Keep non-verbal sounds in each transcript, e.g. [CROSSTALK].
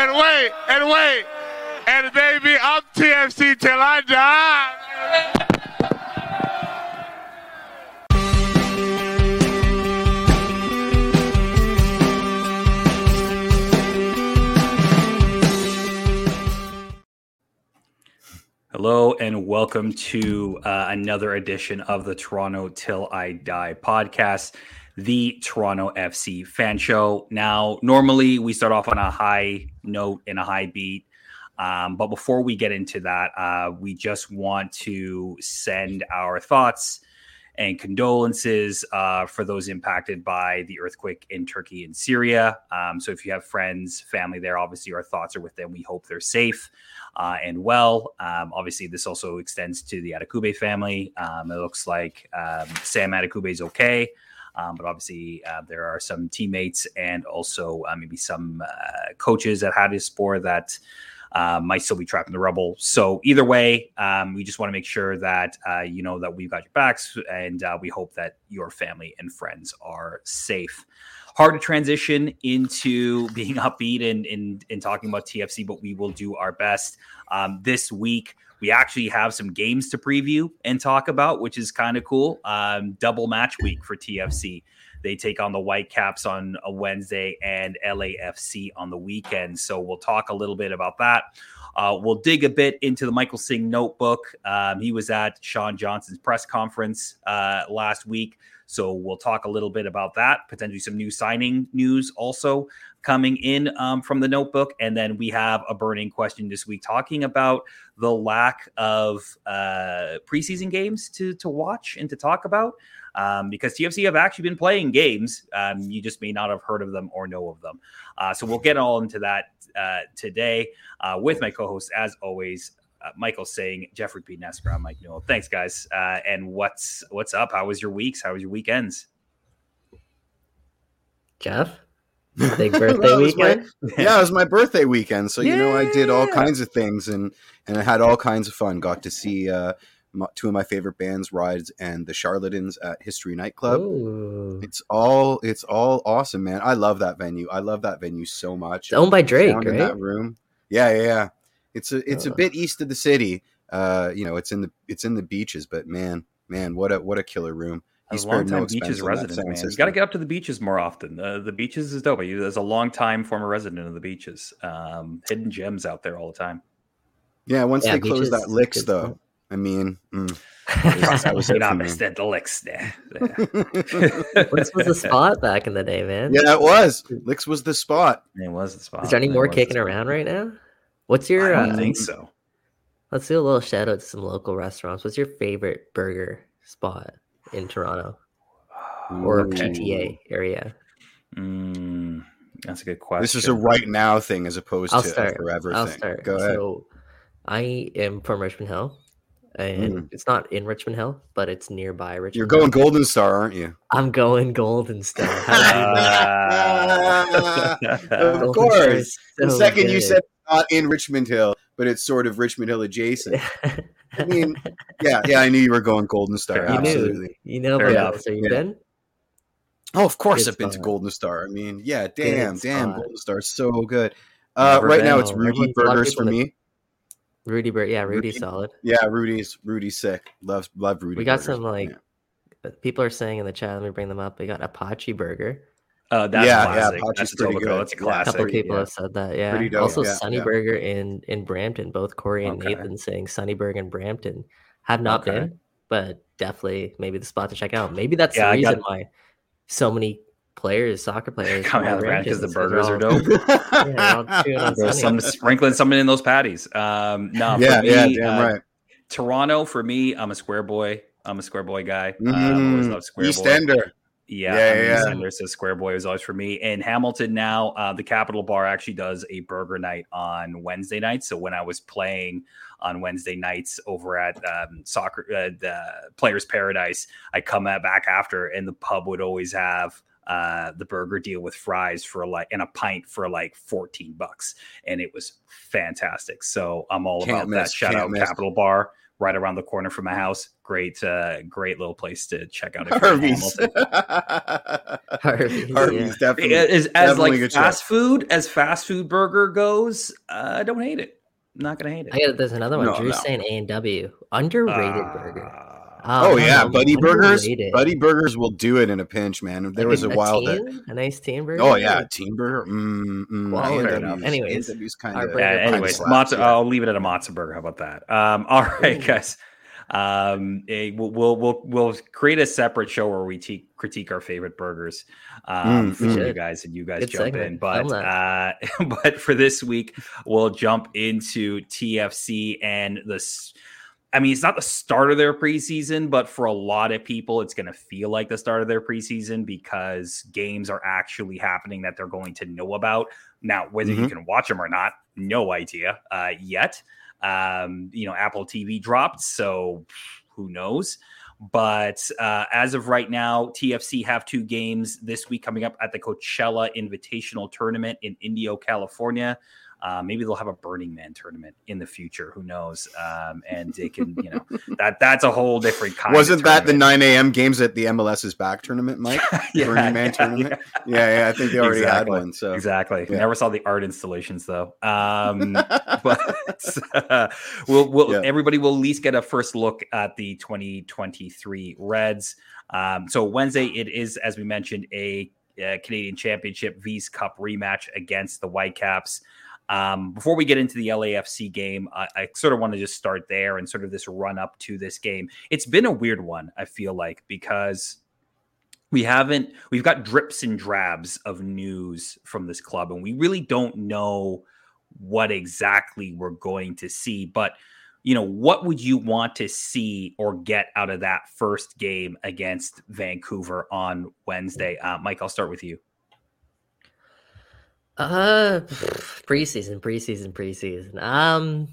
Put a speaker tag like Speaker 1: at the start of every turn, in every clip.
Speaker 1: and wait and wait. And baby, I'm TFC till I die.
Speaker 2: Hello and welcome to uh, another edition of the Toronto Till I Die podcast, the Toronto FC fan show. Now, normally we start off on a high note and a high beat. Um, but before we get into that, uh, we just want to send our thoughts and condolences uh, for those impacted by the earthquake in Turkey and Syria. Um, so if you have friends, family there, obviously our thoughts are with them. We hope they're safe uh, and well. Um, obviously, this also extends to the Adekugbe family. Um, it looks like um, Sam Adekugbe is okay. Um, but obviously, uh, there are some teammates and also uh, maybe some uh, coaches at Hatayspor that uh, might still be trapped in the rubble. So either way, um, we just want to make sure that uh, you know that we've got your backs, and uh, we hope that your family and friends are safe. Hard to transition into [LAUGHS] being upbeat and in, talking about TFC, but we will do our best. Um, this week, we actually have some games to preview and talk about, which is kind of cool. Um, double match week for TFC. They take on the Whitecaps on a Wednesday and LAFC on the weekend. So we'll talk a little bit about that. Uh, we'll dig a bit into the Michael Singh notebook. Um, he was at Sean Johnson's press conference uh, last week. So we'll talk a little bit about that, potentially some new signing news also coming in um, from the notebook. And then we have a burning question this week talking about the lack of uh, preseason games to, to watch and to talk about um, because TFC have actually been playing games. Um, you just may not have heard of them or know of them. Uh, so we'll get all into that uh, today uh, with my co-host, as always, uh, Michael Singh Jeffrey P. Nesker. I'm Mike Newell. Thanks, guys. Uh, and what's what's up? How was your weeks? How was your weekends?
Speaker 3: Jeff, big [LAUGHS] birthday weekend.
Speaker 4: My, [LAUGHS] yeah, it was my birthday weekend. So yeah. you know, I did all kinds of things and and I had all kinds of fun. Got to see uh, my, two of my favorite bands, Rides and the Charlatans at History Nightclub. Ooh. It's all it's all awesome, man. I love that venue. I love that venue so much.
Speaker 3: It's owned by Drake, right? In
Speaker 4: that room. Yeah, yeah, yeah. It's a it's a bit east of the city. Uh, you know, it's in the it's in the beaches, but man, man, what a what a killer room.
Speaker 2: He's a long time no beaches resident, man. You got to get up to the beaches more often. Uh, the beaches is dope. As a long time former resident of the beaches, um, hidden gems out there all the time.
Speaker 4: Yeah, once yeah, they close that licks, though, I mean, mm, [LAUGHS]
Speaker 2: that was not the licks there. [LAUGHS]
Speaker 3: Licks was the spot back in the day, man.
Speaker 4: Yeah, it was. Licks was the spot.
Speaker 2: It was the spot.
Speaker 3: Is there any more kicking around right now? What's your?
Speaker 2: I don't uh, think so.
Speaker 3: Let's do a little shout out to some local restaurants. What's your favorite burger spot in Toronto or okay. GTA area?
Speaker 2: Mm, that's a good question.
Speaker 4: This is a right now thing as opposed I'll to start. a forever
Speaker 3: I'll
Speaker 4: thing.
Speaker 3: Start.
Speaker 4: Go ahead.
Speaker 3: So, I am from Richmond Hill, and mm. it's not in Richmond Hill, but it's nearby Richmond.
Speaker 4: You're going
Speaker 3: Hill.
Speaker 4: Golden Star, aren't you?
Speaker 3: I'm going Golden Star.
Speaker 4: uh, [LAUGHS] of course. So the second good. you said not in Richmond Hill, but it's sort of Richmond Hill adjacent. [LAUGHS] I mean, yeah, yeah, I knew you were going Golden Star. You absolutely.
Speaker 3: Knew. You know about that. So you yeah. been?
Speaker 4: Oh, of course good I've been to Golden Star. I mean, yeah, damn, damn, Golden Star, so good. Uh, right now it's Rudy Burgers for me.
Speaker 3: Rudy Burger, yeah, Rudy's Rudy, solid.
Speaker 4: Yeah, Rudy's Rudy's sick. Love love Rudy.
Speaker 3: We got burgers. some like yeah. people are saying in the chat. Let me bring them up. We got Apache Burger.
Speaker 2: Uh, that's yeah, classic. yeah, that's pretty good. That's a classic.
Speaker 3: A couple people yeah. have said that. Yeah. Also, yeah, Sunny yeah. Burger in in Brampton. Both Corey and okay. Nathan saying Sunny Burger in Brampton. Have not okay. been, but definitely maybe the spot to check out. Maybe that's the reason got... why so many players, soccer players, [LAUGHS]
Speaker 2: come out of because the burgers all, are dope. [LAUGHS] yeah, [LAUGHS] some sprinkling something in those patties. Um, no,
Speaker 4: yeah, me, yeah, damn uh, right.
Speaker 2: Toronto for me, I'm a square boy. I'm a square boy guy. Mm, um, always love square
Speaker 4: East boy. Ender.
Speaker 2: Yeah, yeah, yeah. yeah. says Square Boy was always for me. In Hamilton now, uh, the Capital Bar actually does a burger night on Wednesday nights. So when I was playing on Wednesday nights over at um, soccer, uh, the Players Paradise, I come back after, and the pub would always have uh, the burger deal with fries for like and a pint for like 14 bucks and it was fantastic so i'm all Can't about miss. that shout out miss. capital bar right around the corner from my house. Great, uh, great little place to check out.
Speaker 4: Harvey's.
Speaker 2: Harvey's, [LAUGHS] Harvey's yeah. definitely as, as definitely like fast food as fast food burger goes. Uh, I don't hate it. I'm not gonna hate it.
Speaker 3: I got there's another one. No, Drew's no. saying A and W underrated uh, burger.
Speaker 4: Oh, yeah, Buddy Burgers. Buddy Burgers will do it in a pinch, man. There like was a, a while that
Speaker 3: a nice team burger.
Speaker 4: Oh yeah, team burger. Mm, mm,
Speaker 3: well, anyways,
Speaker 2: kind of. Yeah, anyways, matzo, yeah. I'll leave it at a matzo burger. How about that? Um, [LAUGHS] all right, guys. Um, we'll, we'll we'll we'll create a separate show where we te- critique our favorite burgers um, mm, for mm. you guys, and you guys Good jump segment. in. But uh, [LAUGHS] but for this week, we'll jump into TFC and the I mean, it's not the start of their preseason, but for a lot of people, it's going to feel like the start of their preseason because games are actually happening that they're going to know about. Now, whether mm-hmm. you can watch them or not, no idea uh, yet. Um, you know, Apple TV dropped, so who knows? But uh, as of right now, TFC have two games this week coming up at the Coachella Invitational Tournament in Indio, California. Uh, maybe they'll have a Burning Man tournament in the future. Who knows? Um, and they can, you know, [LAUGHS] that that's a whole different kind.
Speaker 4: Wasn't that the 9 a.m. games at the MLS's back tournament, Mike? [LAUGHS] yeah, Burning Man yeah, tournament. Yeah. yeah. yeah, I think they already
Speaker 2: exactly.
Speaker 4: had one. So
Speaker 2: exactly. Yeah. Never saw the art installations though. Um, [LAUGHS] but uh, we'll, we'll everybody will at least get a first look at the 2023 Reds. Um, so Wednesday, it is as we mentioned a uh, Canadian Championship V's Cup rematch against the Whitecaps. Um, before we get into the LAFC game, I, I sort of want to just start there and sort of this run up to this game. It's been a weird one, I feel like, because we haven't, we've got drips and drabs of news from this club, and we really don't know what exactly we're going to see. But, you know, what would you want to see or get out of that first game against Vancouver on Wednesday? Uh, Mike, I'll start with you.
Speaker 3: Uh, [SIGHS] preseason, preseason, preseason. Um,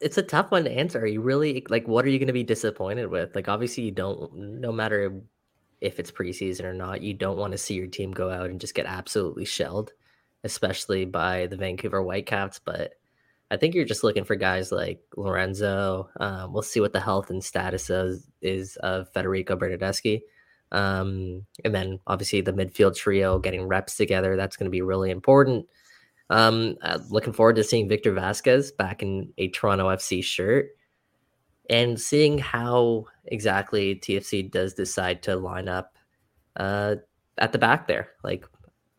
Speaker 3: it's a tough one to answer. Are you really like what are you going to be disappointed with? Like, obviously, you don't. No matter if it's preseason or not, you don't want to see your team go out and just get absolutely shelled, especially by the Vancouver Whitecaps. But I think you're just looking for guys like Lorenzo. Um, we'll see what the health and status is, is of Federico Bernardeschi. Um, and then obviously the midfield trio getting reps together. That's going to be really important. Um, uh, looking forward to seeing Victor Vázquez back in a Toronto FC shirt and seeing how exactly TFC does decide to line up uh, at the back there. Like,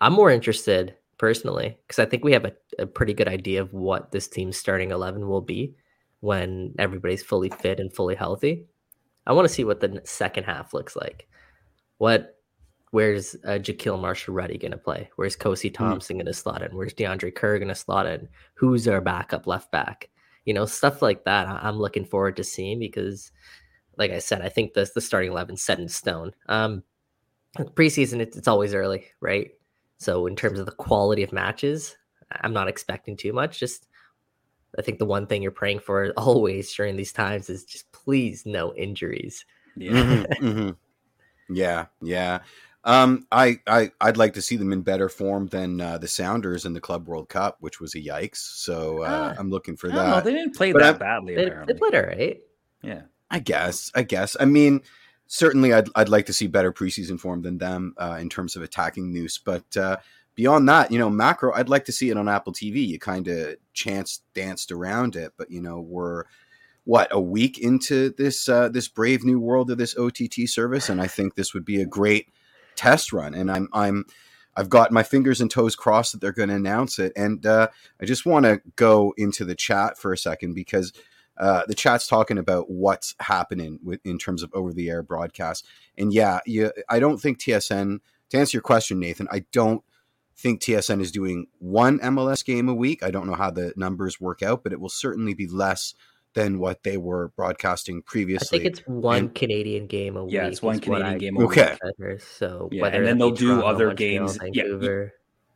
Speaker 3: I'm more interested personally because I think we have a, a pretty good idea of what this team's starting 11 will be when everybody's fully fit and fully healthy. I want to see what the second half looks like. What where's uh, Jahkeele Marshall-Rutty going to play? Where's Kosi hmm. Thompson mm. going to slot in? Where's DeAndre Kerr going to slot in? Who's our backup left back? You know, stuff like that. I'm looking forward to seeing because, like I said, I think the the starting eleven set in stone. Um, preseason, it's, it's always early, right? So in terms of the quality of matches, I'm not expecting too much. Just I think the one thing you're praying for [LAUGHS] always during these times is just please no injuries.
Speaker 2: Yeah. Mm-hmm,
Speaker 4: mm-hmm. Yeah, yeah. Um, I, I, I'd like to see them in better form than uh, the Sounders in the Club World Cup, which was a yikes. So uh, I'm looking for that. Know,
Speaker 2: they didn't play but that I, badly.
Speaker 3: They, they, played all right.
Speaker 2: Yeah,
Speaker 4: I guess. I guess. I mean, certainly, I'd, I'd like to see better preseason form than them uh, in terms of attacking Noose. But uh, beyond that, you know, macro, I'd like to see it on Apple TV. You kind of chance danced around it, but you know, we're what a week into this uh, this brave new world of this OTT service, and I think this would be a great test run. And I'm I'm I've got my fingers and toes crossed that they're going to announce it. And uh, I just want to go into the chat for a second because uh, the chat's talking about what's happening with in terms of over the air broadcast. And yeah, you, I don't think TSN. To answer your question, Nathan, I don't think TSN is doing one MLS game a week. I don't know how the numbers work out, but it will certainly be less than what they were broadcasting previously.
Speaker 3: I think it's one and, Canadian game a week.
Speaker 2: Yeah, it's one Canadian game a
Speaker 4: okay.
Speaker 3: week. So
Speaker 2: yeah, and then they'll do Toronto, other games. Yeah,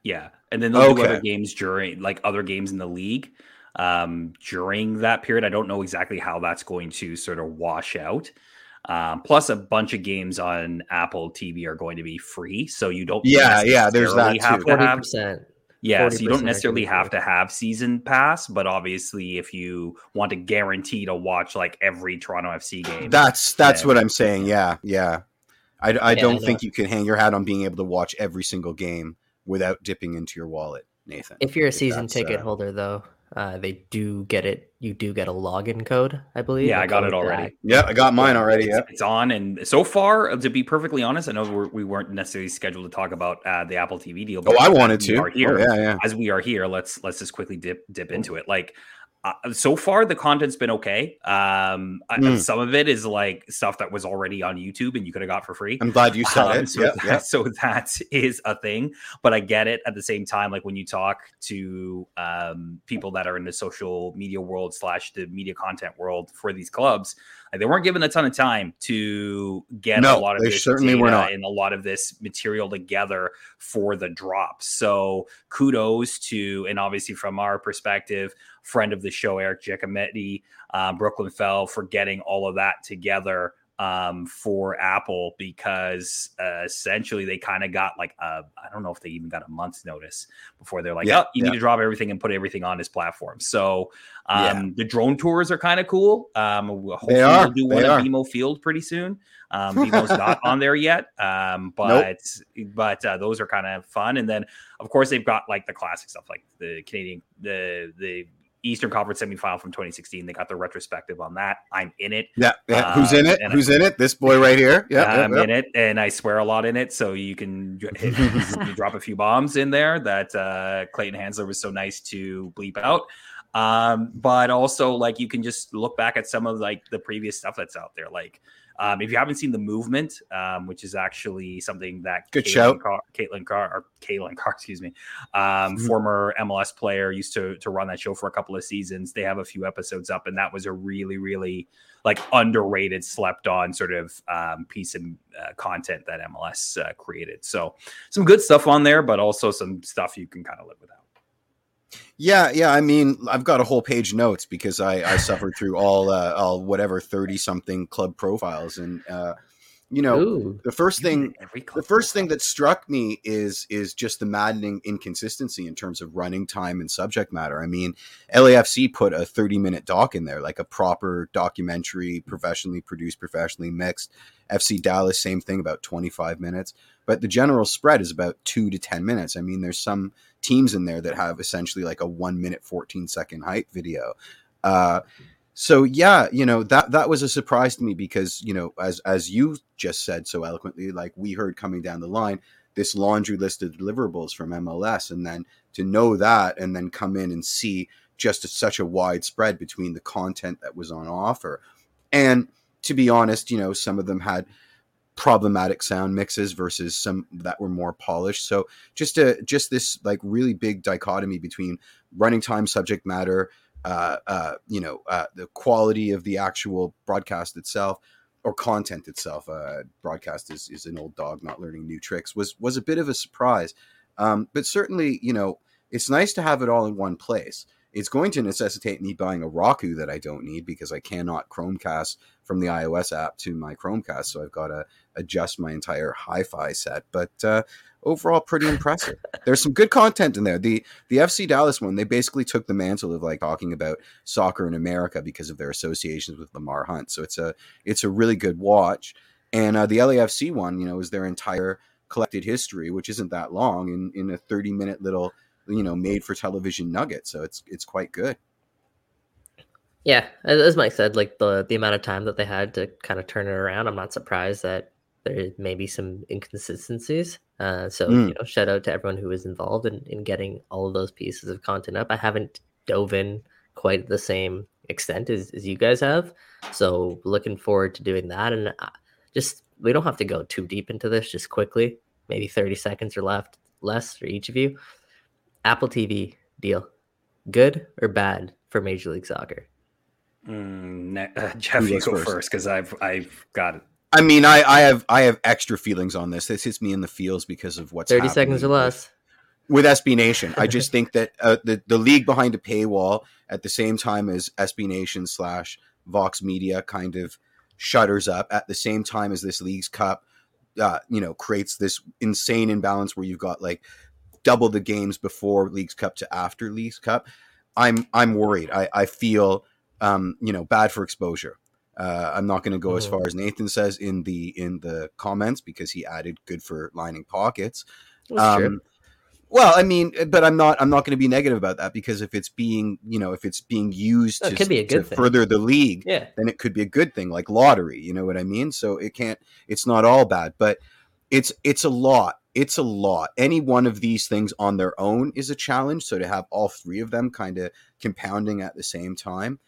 Speaker 2: yeah, and then they'll okay. do other games during like other games in the league um, during that period. I don't know exactly how that's going to sort of wash out. Um, plus, a bunch of games on Apple TV are going to be free, so you don't.
Speaker 4: Yeah, yeah. There's that too.
Speaker 3: Forty percent.
Speaker 2: Yeah, so you don't necessarily have to have season pass, but obviously, if you want to guarantee to watch like every Toronto FC game,
Speaker 4: that's that's then, what I'm saying. Yeah, yeah. I, I yeah, don't I think you can hang your hat on being able to watch every single game without dipping into your wallet, Nathan.
Speaker 3: If you're a season ticket uh, holder, though, uh, they do get it. You do get a login code, I believe.
Speaker 2: Yeah, I got it already. Back.
Speaker 4: Yeah, I got mine already. Yeah,
Speaker 2: it's on, and so far, to be perfectly honest, I know we're, we were not necessarily scheduled to talk about uh, the Apple TV deal.
Speaker 4: oh, I wanted to.
Speaker 2: Are here, oh, yeah, yeah. As we are here, let's let's just quickly dip dip into it. Like uh, so far the content's been okay um mm. some of it is like stuff that was already on youtube and you could have got for free
Speaker 4: i'm glad you saw um, it
Speaker 2: so,
Speaker 4: yeah,
Speaker 2: that, yeah. [LAUGHS] so that is a thing but i get it at the same time like when you talk to um people that are in the social media world slash the media content world for these clubs like they weren't given a ton of time to get no, a lot of
Speaker 4: they
Speaker 2: this
Speaker 4: certainly were not.
Speaker 2: and a lot of this material together for the drop. So kudos to, and obviously from our perspective, friend of the show Eric Giacometti, uh, Brooklyn Fell for getting all of that together um, for Apple because uh, essentially they kind of got like I don't know if they even got a month's notice before they're like, yeah, oh, you yeah. need to drop everything and put everything on this platform. So um, yeah. the drone tours are kind of cool. Um, hopefully they are. we'll do one at BMO Field pretty soon. Um, [LAUGHS] BMO's not on there yet, um, but nope. but uh, those are kind of fun. And then of course they've got like the classic stuff like the Canadian the the Eastern Conference semifinal from 2016. They got the retrospective on that. I'm in it.
Speaker 4: Yeah. yeah. Uh, Who's in it? Who's I, in it? This boy right here. [LAUGHS] Yeah.
Speaker 2: I'm in it, and I swear a lot in it. So you can hit, [LAUGHS] you drop a few bombs in there that uh, Clayton Hansler was so nice to bleep out. Um, but also like you can just look back at some of like the previous stuff that's out there, like um, if you haven't seen the movement, um, which is actually something that
Speaker 4: good Caitlin show,
Speaker 2: Carr, Caitlin Carr or Caitlin Carr, [LAUGHS] excuse me, um, mm-hmm. former MLS player, used to to run that show for a couple of seasons. They have a few episodes up, and that was a really, really like underrated, slept on sort of um, piece of uh, content that MLS uh, created. So some good stuff on there, but also some stuff you can kind of live without.
Speaker 4: Yeah, yeah. I mean, I've got a whole page notes because I, I suffered [LAUGHS] through all uh, all whatever thirty something club profiles, and uh, you know, Ooh, the first thing the first thing that struck me is is just the maddening inconsistency in terms of running time and subject matter. I mean, LAFC put a thirty minute doc in there, like a proper documentary, professionally produced, professionally mixed. FC Dallas, same thing, about twenty five minutes. But the general spread is about two to ten minutes. I mean, there's some teams in there that have essentially like a one minute, 14 second hype video. Uh, so yeah, you know that that was a surprise to me because you know as as you just said so eloquently, like we heard coming down the line, this laundry list of deliverables from MLS, and then to know that and then come in and see just a, such a wide spread between the content that was on offer, and to be honest, you know some of them had problematic sound mixes versus some that were more polished. So just a just this like really big dichotomy between running time, subject matter, uh, uh, you know, uh, the quality of the actual broadcast itself or content itself. Uh, broadcast is, is an old dog not learning new tricks was was a bit of a surprise, um, but certainly you know it's nice to have it all in one place. It's going to necessitate me buying a Roku that I don't need because I cannot Chromecast from the iOS app to my Chromecast. So I've got to adjust my entire hi-fi set. But uh, overall, pretty impressive. There's some good content in there. The the FC Dallas one, they basically took the mantle of like talking about soccer in America because of their associations with Lamar Hunt. So it's a it's a really good watch. And uh, the LAFC one, you know, is their entire collected history, which isn't that long, in in a 30 minute little you know made for television nugget. So it's it's quite good.
Speaker 3: Yeah, as Mike said, like the the amount of time that they had to kind of turn it around, I'm not surprised that there may be some inconsistencies. Uh, so mm. you know, shout out to everyone who was involved in, in getting all of those pieces of content up. I haven't dove in quite the same extent as, as you guys have, so looking forward to doing that. And uh, just we don't have to go too deep into this. Just quickly, maybe 30 seconds or left less for each of you. Apple TV deal, good or bad for Major League Soccer?
Speaker 2: Mm, uh, Jeff, you go first because I've I've got it.
Speaker 4: I mean, I, I have I have extra feelings on this. This hits me in the feels because of what's
Speaker 3: thirty seconds or less
Speaker 4: with, with SB Nation. I just [LAUGHS] think that uh, the the league behind a paywall at the same time as SB Nation slash Vox Media kind of shutters up at the same time as this Leagues Cup, uh, you know, creates this insane imbalance where you've got like double the games before Leagues Cup to after Leagues Cup. I'm I'm worried. I, I feel um, you know bad for exposure. Uh, I'm not going to go mm-hmm. as far as Nathan says in the in the comments because he added good for lining pockets. Um, well, I mean, but I'm not I'm not going to be negative about that because if it's being you know if it's being used
Speaker 3: no, to, to
Speaker 4: further the league,
Speaker 3: yeah.
Speaker 4: then it could be a good thing, like lottery. You know what I mean? So it can't. It's not all bad, but it's it's a lot. It's a lot. Any one of these things on their own is a challenge. So to have all three of them kind of compounding at the same time,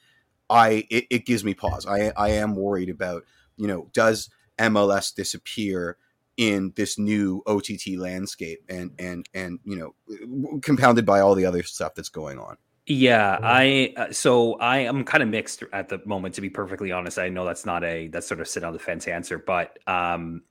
Speaker 4: I it, it gives me pause. I I am worried about you know does MLS disappear in this new OTT landscape and and and you know compounded by all the other stuff that's going on.
Speaker 2: Yeah, I uh, so I am kind of mixed at the moment to be perfectly honest. I know that's not a that's sort of sit on the fence answer, but um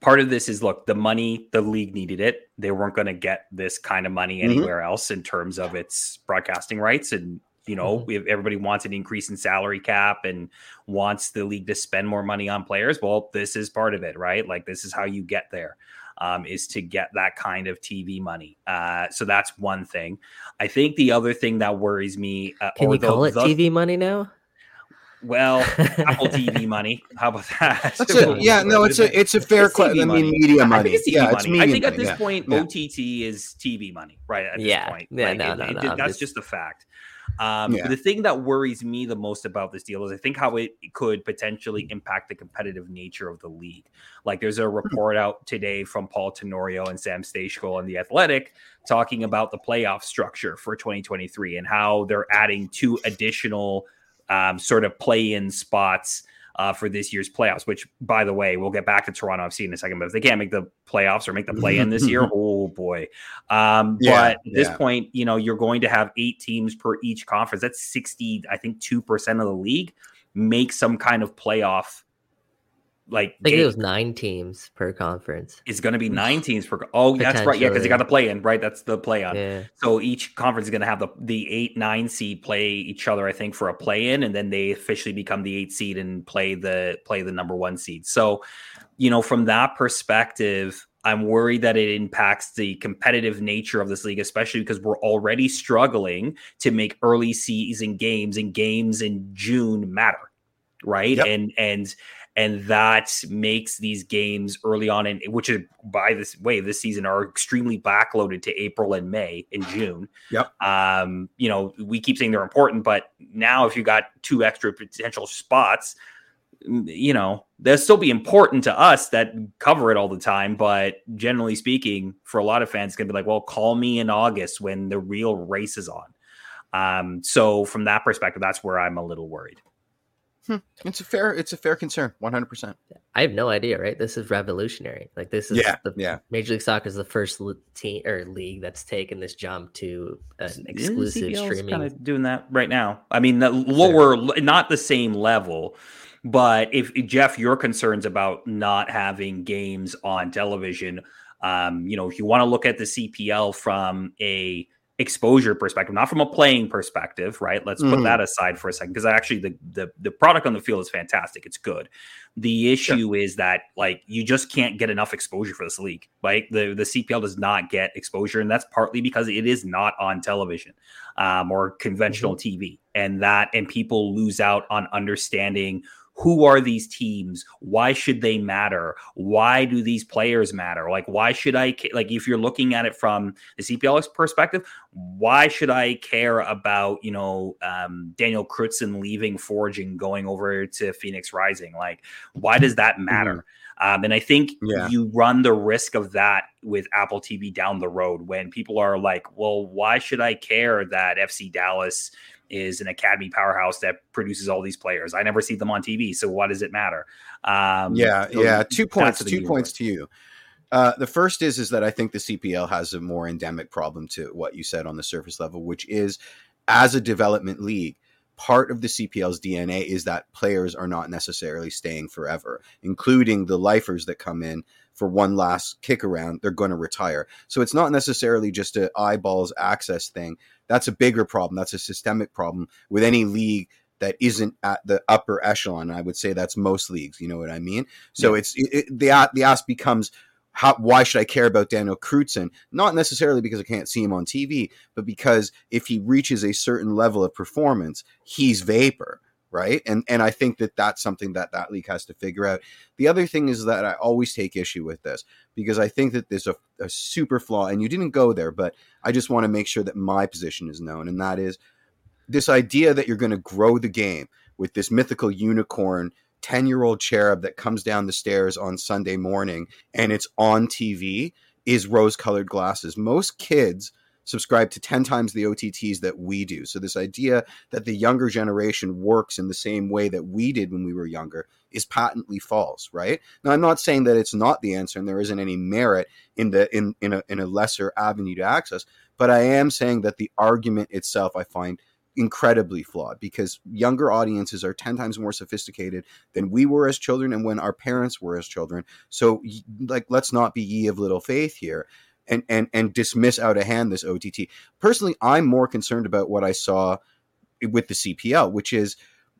Speaker 2: part of this is look, the money the league needed it. They weren't going to get this kind of money mm-hmm. anywhere mm-hmm. else in terms of its broadcasting rights and you know, mm-hmm. everybody wants an increase in salary cap and wants the league to spend more money on players. Well, this is part of it, right? Like this is how you get there. Um, is to get that kind of TV money. Uh, so that's one thing. I think the other thing that worries me.
Speaker 3: Uh, Can you call it the, TV money now?
Speaker 2: Well, [LAUGHS] Apple TV money. How about that?
Speaker 4: A, yeah, no, it's a it's a fair question. I mean, media money.
Speaker 2: I
Speaker 4: yeah,
Speaker 2: money.
Speaker 4: Media
Speaker 2: I think
Speaker 4: money.
Speaker 2: at this
Speaker 4: yeah.
Speaker 2: point,
Speaker 4: yeah.
Speaker 2: OTT is TV money, right? At
Speaker 3: yeah.
Speaker 2: this point,
Speaker 3: yeah,
Speaker 2: like,
Speaker 3: no,
Speaker 2: it,
Speaker 3: no,
Speaker 2: it,
Speaker 3: no,
Speaker 2: that's just a fact. Um, yeah. The thing that worries me the most about this deal is I think how it could potentially impact the competitive nature of the league. Like there's a hmm. report out today from Paul Tenorio and Sam Stejskal on The Athletic talking about the playoff structure for 2023 and how they're adding two additional um, sort of play-in spots uh, for this year's playoffs. Which, by the way, we'll get back to Toronto FC in a second. But if they can't make the playoffs or make the play-in this year, [LAUGHS] oh boy! Um, yeah, but at this yeah. point, you know, you're going to have eight teams per each conference. That's sixty, I think, two percent of the league make some kind of playoff like
Speaker 3: I think it was nine teams per conference.
Speaker 2: It's going to be mm. nine teams per. Oh, that's right. Yeah, because you got the play in, right? That's the play on.
Speaker 3: Yeah.
Speaker 2: So each conference is going to have the the eight nine seed play each other, I think, for a play in, and then they officially become the eight seed and play the play the number one seed. So, you know, from that perspective, I'm worried that it impacts the competitive nature of this league, especially because we're already struggling to make early season games and games in June matter right yep. and and and that makes these games early on in which is by this way this season are extremely backloaded to April and May and June.
Speaker 4: Yep.
Speaker 2: Um, you know, we keep saying they're important, but now if you got two extra potential spots, you know, they'll still be important to us that cover it all the time. But generally speaking, for a lot of fans, it's gonna be like, well, call me in August when the real race is on. Um, so from that perspective, that's where I'm a little worried.
Speaker 4: Hmm. It's a fair it's a fair concern, one hundred percent.
Speaker 3: I have no idea, right? This is revolutionary. Like this is
Speaker 4: yeah,
Speaker 3: the,
Speaker 4: yeah.
Speaker 3: Major League Soccer is the first team or league that's taken this jump to an exclusive streaming. Kind of
Speaker 2: doing that right now. I mean, the lower, not the same level, but if Jeff, your concerns about not having games on television, um, you know, if you want to look at the CPL from a exposure perspective, not from a playing perspective, right? Let's mm-hmm. put that aside for a second because actually the, the the product on the field is fantastic. It's good. The issue sure. is that like you just can't get enough exposure for this league. Like the the CPL does not get exposure, and that's partly because it is not on television um, or conventional mm-hmm. TV, and that and people lose out on understanding who are these teams? Why should they matter? Why do these players matter? Like, why should I like if you're looking at it from the CPL's perspective? Why should I care about you know um, Daniel Krutzen leaving Forge and going over to Phoenix Rising? Like, why does that matter? Mm-hmm. Um, and I think yeah. you run the risk of that with Apple TV down the road when people are like, well, why should I care that FC Dallas is an academy powerhouse that produces all these players. I never see them on TV, so what does it matter? Um,
Speaker 4: yeah, yeah. Two points. Two points to you. Uh, the first is is that I think the CPL has a more endemic problem to what you said on the surface level, which is as a development league, part of the CPL's DNA is that players are not necessarily staying forever, including the lifers that come in for one last kick around. They're going to retire, so it's not necessarily just a eyeballs access thing that's a bigger problem. That's a systemic problem with any league that isn't at the upper echelon. I would say that's most leagues. You know what I mean? So yeah. it's it, it, the the ask becomes how, why should I care about Daniel Krutzen? Not necessarily because I can't see him on TV, but because if he reaches a certain level of performance, he's vapor, right? And and I think that that's something that that league has to figure out. The other thing is that I always take issue with this because I think that there's a, a super flaw, and you didn't go there, but I just want to make sure that my position is known, and that is this idea that you're going to grow the game with this mythical unicorn 10 year old cherub that comes down the stairs on Sunday morning and it's on TV is rose colored glasses. Most kids subscribe to 10 times the OTTs that we do. So, this idea that the younger generation works in the same way that we did when we were younger is patently false, right? Now, I'm not saying that it's not the answer and there isn't any merit in the in in a, in a lesser avenue to access, but I am saying that the argument itself I find incredibly flawed because younger audiences are 10 times more sophisticated than we were as children and when our parents were as children so like let's not be ye of little faith here and and and dismiss out of hand this ott personally i'm more concerned about what i saw with the cpl which is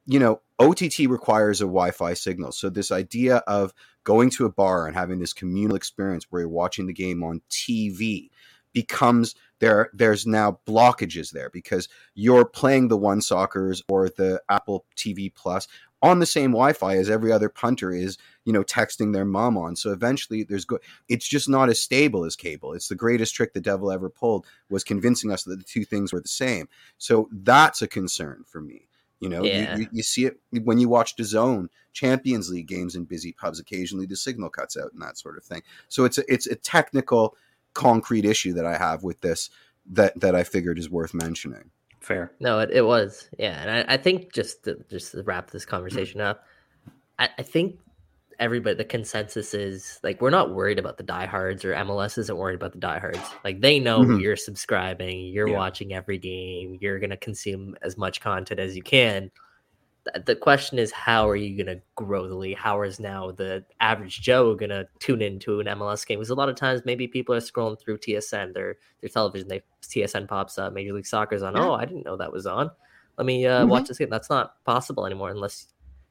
Speaker 4: you know ott requires a wi-fi signal. So this idea of going to a bar and having this communal experience where you're watching the game on tv becomes there there's now blockages there because you're playing the OneSoccers or the apple tv plus on the same wi-fi as every other punter is you know texting their mom on. So eventually there's good it's just not as stable as cable. It's the greatest trick the devil ever pulled was convincing us that the two things were the same. So that's a concern for me. You know yeah. you, you, see it when you watch the zone champions league games in busy pubs occasionally the signal cuts out and that sort of thing. So it's a, it's a technical concrete issue that I have with this that that I figured is worth mentioning.
Speaker 2: Fair.
Speaker 3: No, it, it was. Yeah, and I, I think just to, just to wrap this conversation up, I, I think everybody the consensus is like we're not worried about the diehards or MLS isn't worried about the diehards. Like they know mm-hmm. you're subscribing, you're yeah. watching every game, you're gonna consume as much content as you can the question is how are you going to grow the league how is now the average joe going to tune into an mls game? Because a lot of times maybe people are scrolling through tsn their their television they tsn pops up major league soccer's on. Yeah. oh i didn't know that was on. Let me uh, mm-hmm. watch this game. That's not possible anymore unless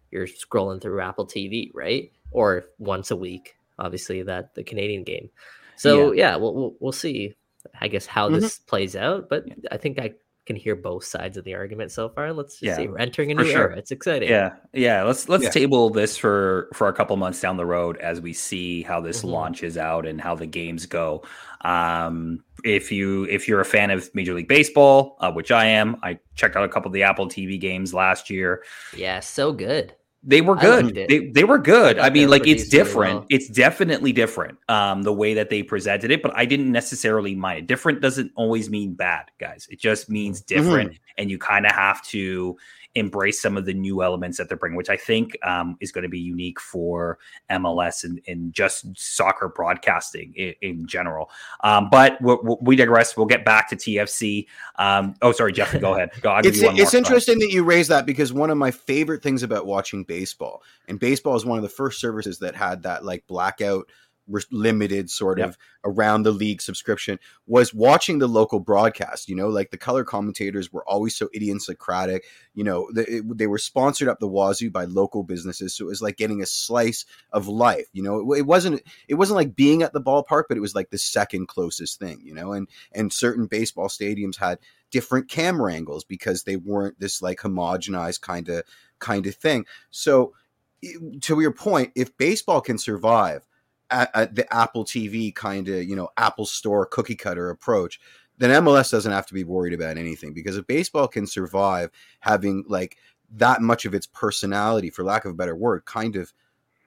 Speaker 3: you're scrolling through apple tv right? Or once a week obviously that the canadian game. So yeah, yeah we'll, we'll, we'll see i guess how mm-hmm. this plays out but i think i can hear both sides of the argument so far. Let's yeah, see. We're entering a new sure. era. It's exciting.
Speaker 2: Yeah, yeah. Let's let's yeah. table this for for a couple months down the road as we see how this mm-hmm. launches out and how the games go. Um, if you if you're a fan of Major League Baseball, uh, which I am, I checked out a couple of the Apple TV games last year.
Speaker 3: Yeah, so good.
Speaker 2: They were good. They, they were good. I, I mean, like it's different. Well. It's definitely different. Um, the way that they presented it, but I didn't necessarily mind it. Different doesn't always mean bad, guys. It just means different, mm-hmm. and you kind of have to embrace some of the new elements that they're bringing, which I think um, is going to be unique for MLS and, and just soccer broadcasting in, in general. Um, but we, we, digress. We'll get back to TFC. Um, oh, sorry, Jeff, go ahead. Go,
Speaker 4: it's it's interesting that you raise that because one of my favorite things about watching baseball, and baseball is one of the first services that had that like blackout – limited sort yep. of around the league subscription was watching the local broadcast you know like the color commentators were always so idiosyncratic you know they, they were sponsored up the wazoo by local businesses so it was like getting a slice of life you know? It, it wasn't it wasn't like being at the ballpark but it was like the second closest thing you know? And and certain baseball stadiums had different camera angles because they weren't this like homogenized kind of kind of thing. So to your point if baseball can survive at, at the Apple TV kind of, you know, Apple Store cookie cutter approach, then MLS doesn't have to be worried about anything because if baseball can survive having like that much of its personality, for lack of a better word, kind of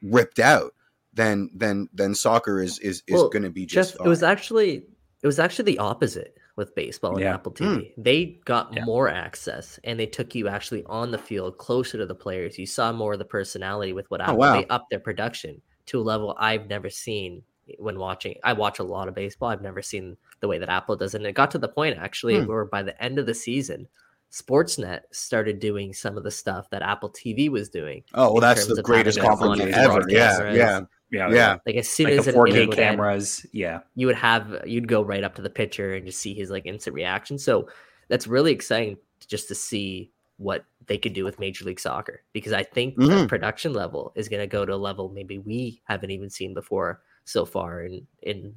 Speaker 4: ripped out, then then then soccer is is is well, going to be just. Jeff,
Speaker 3: it was actually it was actually the opposite with baseball and yeah. Apple TV. Mm. They got yeah. more access and they took you actually on the field closer to the players. You saw more of the personality with what oh, Apple oh, wow. they upped their production to a level I've never seen when watching. I watch a lot of baseball. I've never seen the way that Apple does it. And it got to the point actually hmm. where by the end of the season, Sportsnet started doing some of the stuff that Apple TV was doing.
Speaker 4: Oh, well, that's the greatest compliment ever. Yeah, yeah.
Speaker 2: Yeah, yeah.
Speaker 3: Like as soon
Speaker 2: like
Speaker 3: as
Speaker 2: the 4K cameras, end, yeah,
Speaker 3: you would have you'd go right up to the pitcher and just see his like instant reaction. So that's really exciting just to see what they could do with Major League Soccer because I think mm-hmm. the production level is going to go to a level maybe we haven't even seen before. so far in in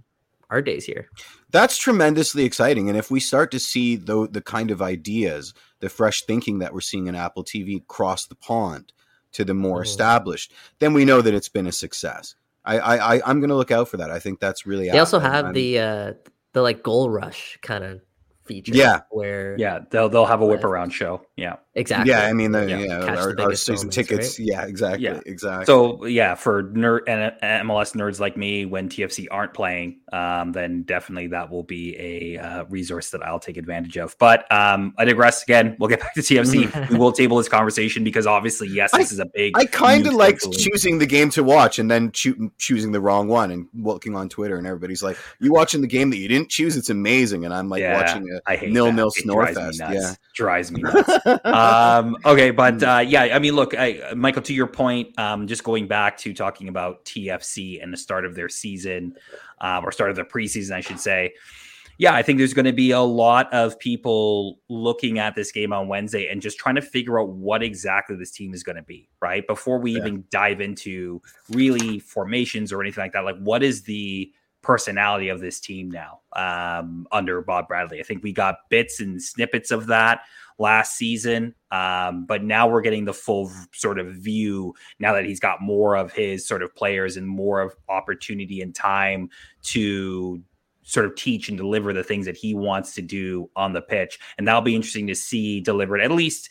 Speaker 3: our days here.
Speaker 4: That's tremendously exciting. And if we start to see the the kind of ideas, the fresh thinking that we're seeing in Apple TV cross the pond to the more mm-hmm. established, then we know that it's been a success. I, I, I am going to look out for that. I think that's really.
Speaker 3: They also have I'm, the uh the like goal rush kind of feature.
Speaker 4: Yeah,
Speaker 3: where
Speaker 2: yeah they'll they'll have a whip around show. Yeah,
Speaker 3: exactly.
Speaker 4: Yeah, I mean the yeah, yeah our, our season moments, tickets. Right? Yeah, exactly. Yeah, exactly.
Speaker 2: So yeah, for nerd and MLS nerds like me, when TFC aren't playing, um, then definitely that will be a uh, resource that I'll take advantage of. But um, I digress again. We'll get back to TFC. [LAUGHS] we will table this conversation because obviously, yes, this
Speaker 4: I,
Speaker 2: is a big.
Speaker 4: I kind of like choosing the game to watch and then cho- choosing the wrong one and looking on Twitter and everybody's like, "You watching the game that you didn't choose? It's amazing." And I'm like yeah, watching a nil nil Snorefest. Yeah,
Speaker 2: drives me [LAUGHS] nuts. um, okay, but mm. uh, yeah, I mean, look, I, Michael, to your point, um, just going back to talking about TFC and the start of their season, um, or start of the preseason, I should say. Yeah, I think there's going to be a lot of people looking at this game on Wednesday and just trying to figure out what exactly this team is going to be, right? Before we yeah. even dive into really formations or anything like that, like what is the personality of this team now um, under Bob Bradley. I think we got bits and snippets of that last season, um, but now we're getting the full sort of view now that he's got more of his sort of players and more of opportunity and time to sort of teach and deliver the things that he wants to do on the pitch. And that'll be interesting to see delivered at least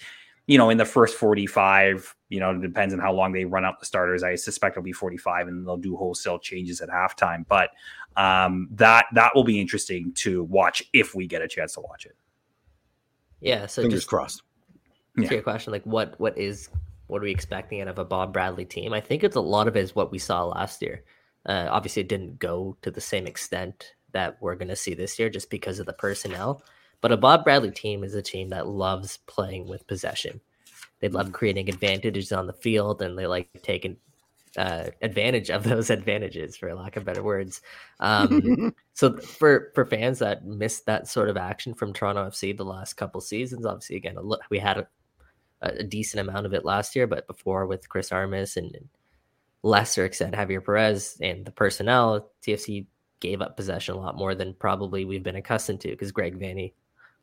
Speaker 2: you know, in the first 45, you know, it depends on how long they run out the starters. I suspect it'll be 45 and they'll do wholesale changes at halftime. But um, that that will be interesting to watch if we get a chance to watch it.
Speaker 3: Yeah. So
Speaker 4: fingers
Speaker 3: just
Speaker 4: crossed.
Speaker 3: To yeah. your question, like what what is what are we expecting out of a Bob Bradley team? I think it's a lot of it is what we saw last year. Uh, obviously, it didn't go to the same extent that we're going to see this year just because of the personnel. But a Bob Bradley team is a team that loves playing with possession. They love creating advantages on the field and they like taking uh, advantage of those advantages, for lack of better words. Um, [LAUGHS] so for for fans that missed that sort of action from Toronto FC the last couple seasons, obviously again we had a, a decent amount of it last year, but before with Chris Armas and, and lesser extent Javier Perez and the personnel, TFC gave up possession a lot more than probably we've been accustomed to because Greg Vanney,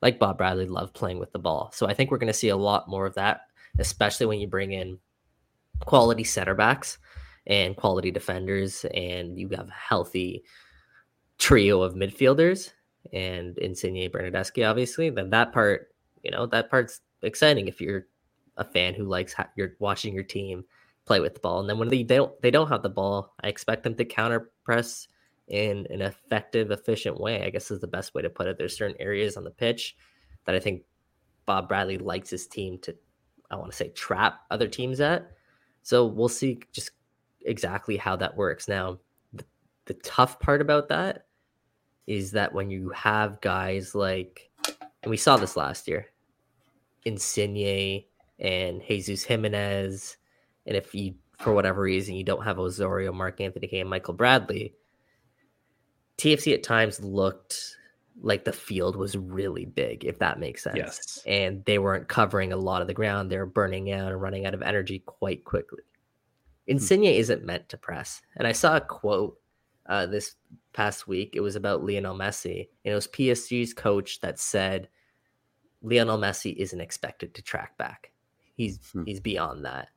Speaker 3: like Bob Bradley, love playing with the ball. So I think we're going to see a lot more of that, especially when you bring in quality center backs and quality defenders, and you have a healthy trio of midfielders and Insigne Bernardeschi, obviously. Then that part, you know, that part's exciting if you're a fan who likes ha- you're watching your team play with the ball. And then when they, they don't they don't have the ball, I expect them to counter press in an effective, efficient way. I guess is the best way to put it. There's certain areas on the pitch that I think Bob Bradley likes his team to, I want to say, trap other teams at. So we'll see just exactly how that works. Now, the, the tough part about that is that when you have guys like, and we saw this last year, Insigne and Jesus Jimenez, and if you, for whatever reason, you don't have Osorio, Mark Anthony Kaye, and Michael Bradley, TFC at times looked like the field was really big, if that makes sense.
Speaker 2: Yes.
Speaker 3: And they weren't covering a lot of the ground. They were burning out and running out of energy quite quickly. Hmm. Insigne isn't meant to press. And I saw a quote uh, this past week. It was about Lionel Messi. And it was PSG's coach that said Lionel Messi isn't expected to track back. He's hmm. he's beyond that.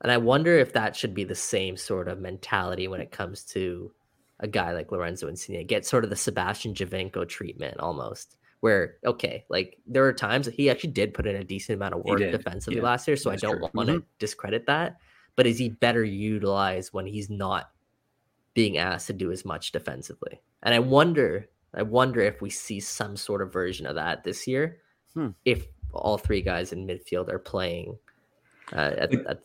Speaker 3: And I wonder if that should be the same sort of mentality when it comes to a guy like Lorenzo Insigne get sort of the Sebastian Giovinco treatment almost. Where okay, like there are times that he actually did put in a decent amount of work defensively yeah. last year, so That's I don't true. want to mm-hmm. discredit that. But is he better utilized when he's not being asked to do as much defensively? And I wonder, I wonder if we see some sort of version of that this year, hmm. if all three guys in midfield are playing uh, at, at,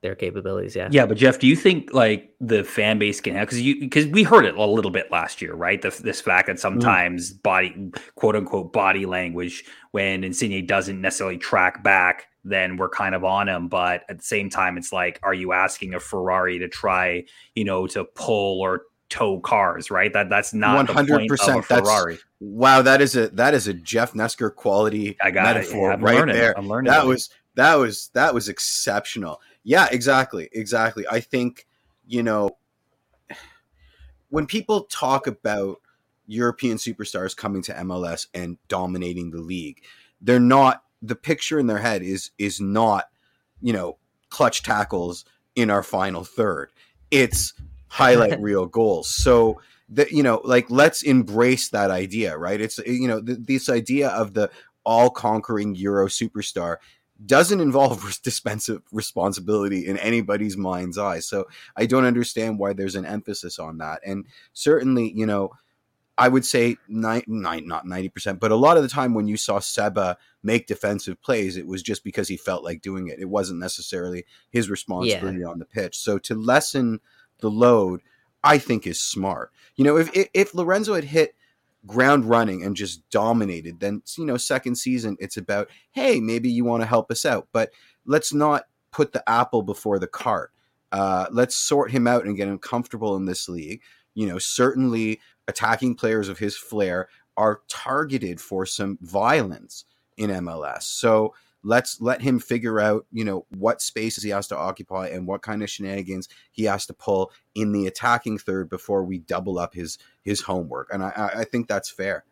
Speaker 3: their capabilities. Yeah.
Speaker 2: Yeah, but Jeff, do you think like the fan base can have because you because we heard it a little bit last year, right? The, this fact that mm. sometimes mm. body quote unquote body language when Insigne doesn't necessarily track back, then we're kind of on him. But at the same time, it's like, are you asking a Ferrari to try, you know, to pull or tow cars, right? That that's not one hundred percent Ferrari.
Speaker 4: Wow, that is a that is a Jeff Nesker quality I got metaphor it. Yeah, right learning. there. I'm learning. That was that was that was exceptional. Yeah, exactly, exactly. I think you know when people talk about European superstars coming to MLS and dominating the league, they're not the picture in their head is is not, you know, clutch tackles in our final third. It's highlight [LAUGHS] reel goals. So that you know, like let's embrace that idea, right? It's you know, th- this idea of the all conquering Euro superstar doesn't involve [LAUGHS] dispensive responsibility in anybody's mind's eye. So I don't understand why there's an emphasis on that. And certainly, you know, I would say nine, nine, not 90%, but a lot of the time when you saw Seba make defensive plays, it was just because he felt like doing it. It wasn't necessarily his responsibility yeah. on the pitch. So to lessen the load, I think is smart. You know, if, if Lorenzo had hit ground running and just dominated, then, you know, second season, it's about, hey, maybe you want to help us out. But let's not put the apple before the cart. Uh, let's sort him out and get him comfortable in this league. You know, certainly attacking players of his flair are targeted for some violence in MLS. So let's let him figure out, you know, what spaces he has to occupy and what kind of shenanigans he has to pull in the attacking third before we double up his his homework. And I, I think that's fair.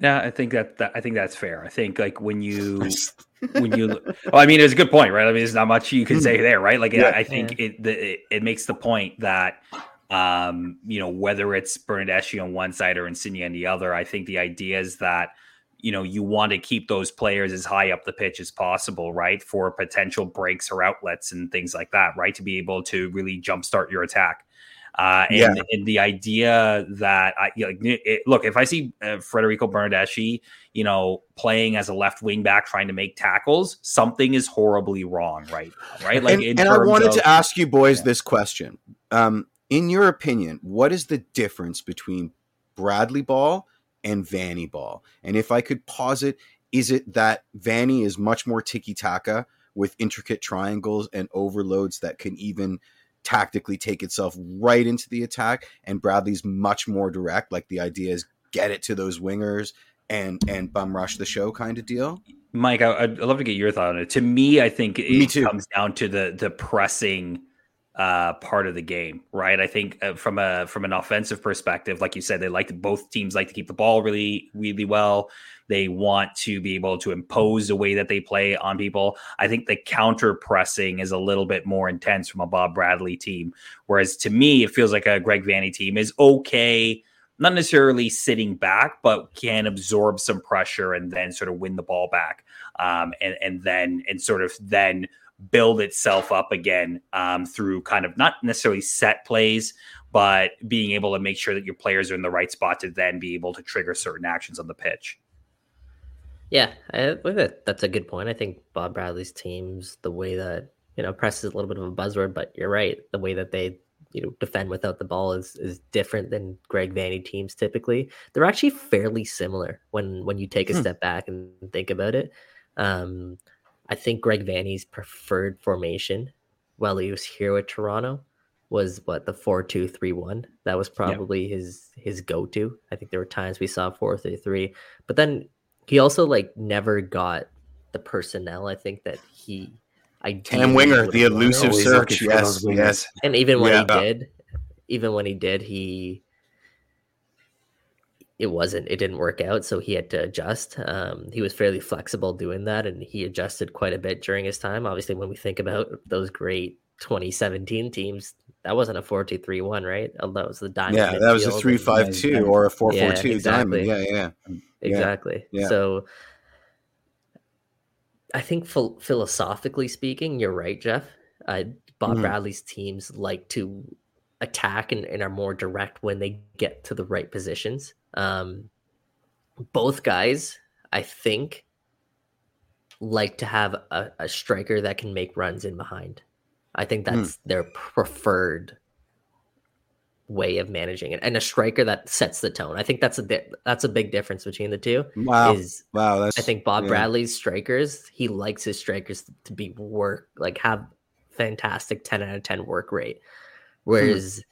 Speaker 2: Yeah, I think that, that I think that's fair. I think like when you [LAUGHS] when you well, I mean, it's a good point, right? I mean, there's not much you can say there, right? Like, yeah. I, I think yeah. it, the, it it makes the point that um, you know whether it's Bernardeschi on one side or Insigne on the other, I think the idea is that you know you want to keep those players as high up the pitch as possible, right, for potential breaks or outlets and things like that, right, to be able to really jumpstart your attack. Uh, and, yeah. and, the idea that I like, it, look, if I see uh, Federico Bernardeschi, you know, playing as a left wing back trying to make tackles, something is horribly wrong right right?
Speaker 4: Like, and, and I wanted of, to ask you boys yeah. this question. Um, in your opinion, what is the difference between Bradley ball and Vanney ball? And if I could posit, is it that Vanney is much more tiki taka with intricate triangles and overloads that can even tactically take itself right into the attack and Bradley's much more direct like the idea is get it to those wingers and and bum rush the show kind of deal
Speaker 2: Mike I, would love to get your thought on it to me I think it comes down to the the pressing uh, part of the game, right? I think uh, from a from an offensive perspective, like you said, they like to, both teams like to keep the ball really really well. They want to be able to impose the way that they play on people. I think the counter pressing is a little bit more intense from a Bob Bradley team, whereas to me, it feels like a Greg Vanney team is okay. Not necessarily sitting back, but can absorb some pressure and then sort of win the ball back, um, and and then and sort of then build itself up again um, through kind of not necessarily set plays, but being able to make sure that your players are in the right spot to then be able to trigger certain actions on the pitch.
Speaker 3: Yeah, I that that's a good point. I think Bob Bradley's teams, the way that you know, press is a little bit of a buzzword, but you're right. The way that they you know defend without the ball is is different than Greg Vanney teams typically. They're actually fairly similar when when you take a hmm. step back and think about it. Um, I think Greg Vanney's preferred formation while he was here with Toronto was what the four two three one. That was probably yeah. his his go to. I think there were times we saw four three three, but then he also like never got the personnel. I think that he.
Speaker 4: Cam Winger, the elusive search. Yes, yes.
Speaker 3: And even when yeah. he did, even when he did, he it wasn't it didn't work out so he had to adjust um, he was fairly flexible doing that and he adjusted quite a bit during his time obviously when we think about those great 2017 teams that wasn't a 4-2-3-1 right that was the diamond
Speaker 4: yeah that was a 3-5-2 or a 4-4-2 yeah, exactly. diamond yeah
Speaker 3: yeah exactly yeah. so i think ph- philosophically speaking you're right jeff uh, bob mm. bradley's teams like to attack and, and are more direct when they get to the right positions um, both guys, I think, like to have a, a, striker that can make runs in behind. I think hmm. that's mm. their preferred way of managing it, and a striker that sets the tone. I think that's a that's a big difference between the two.
Speaker 4: Wow, is wow.
Speaker 3: That's, I think Bob yeah. Bradley's strikers, he likes his strikers to be work like have fantastic ten out of ten work rate, hmm. whereas. Hmm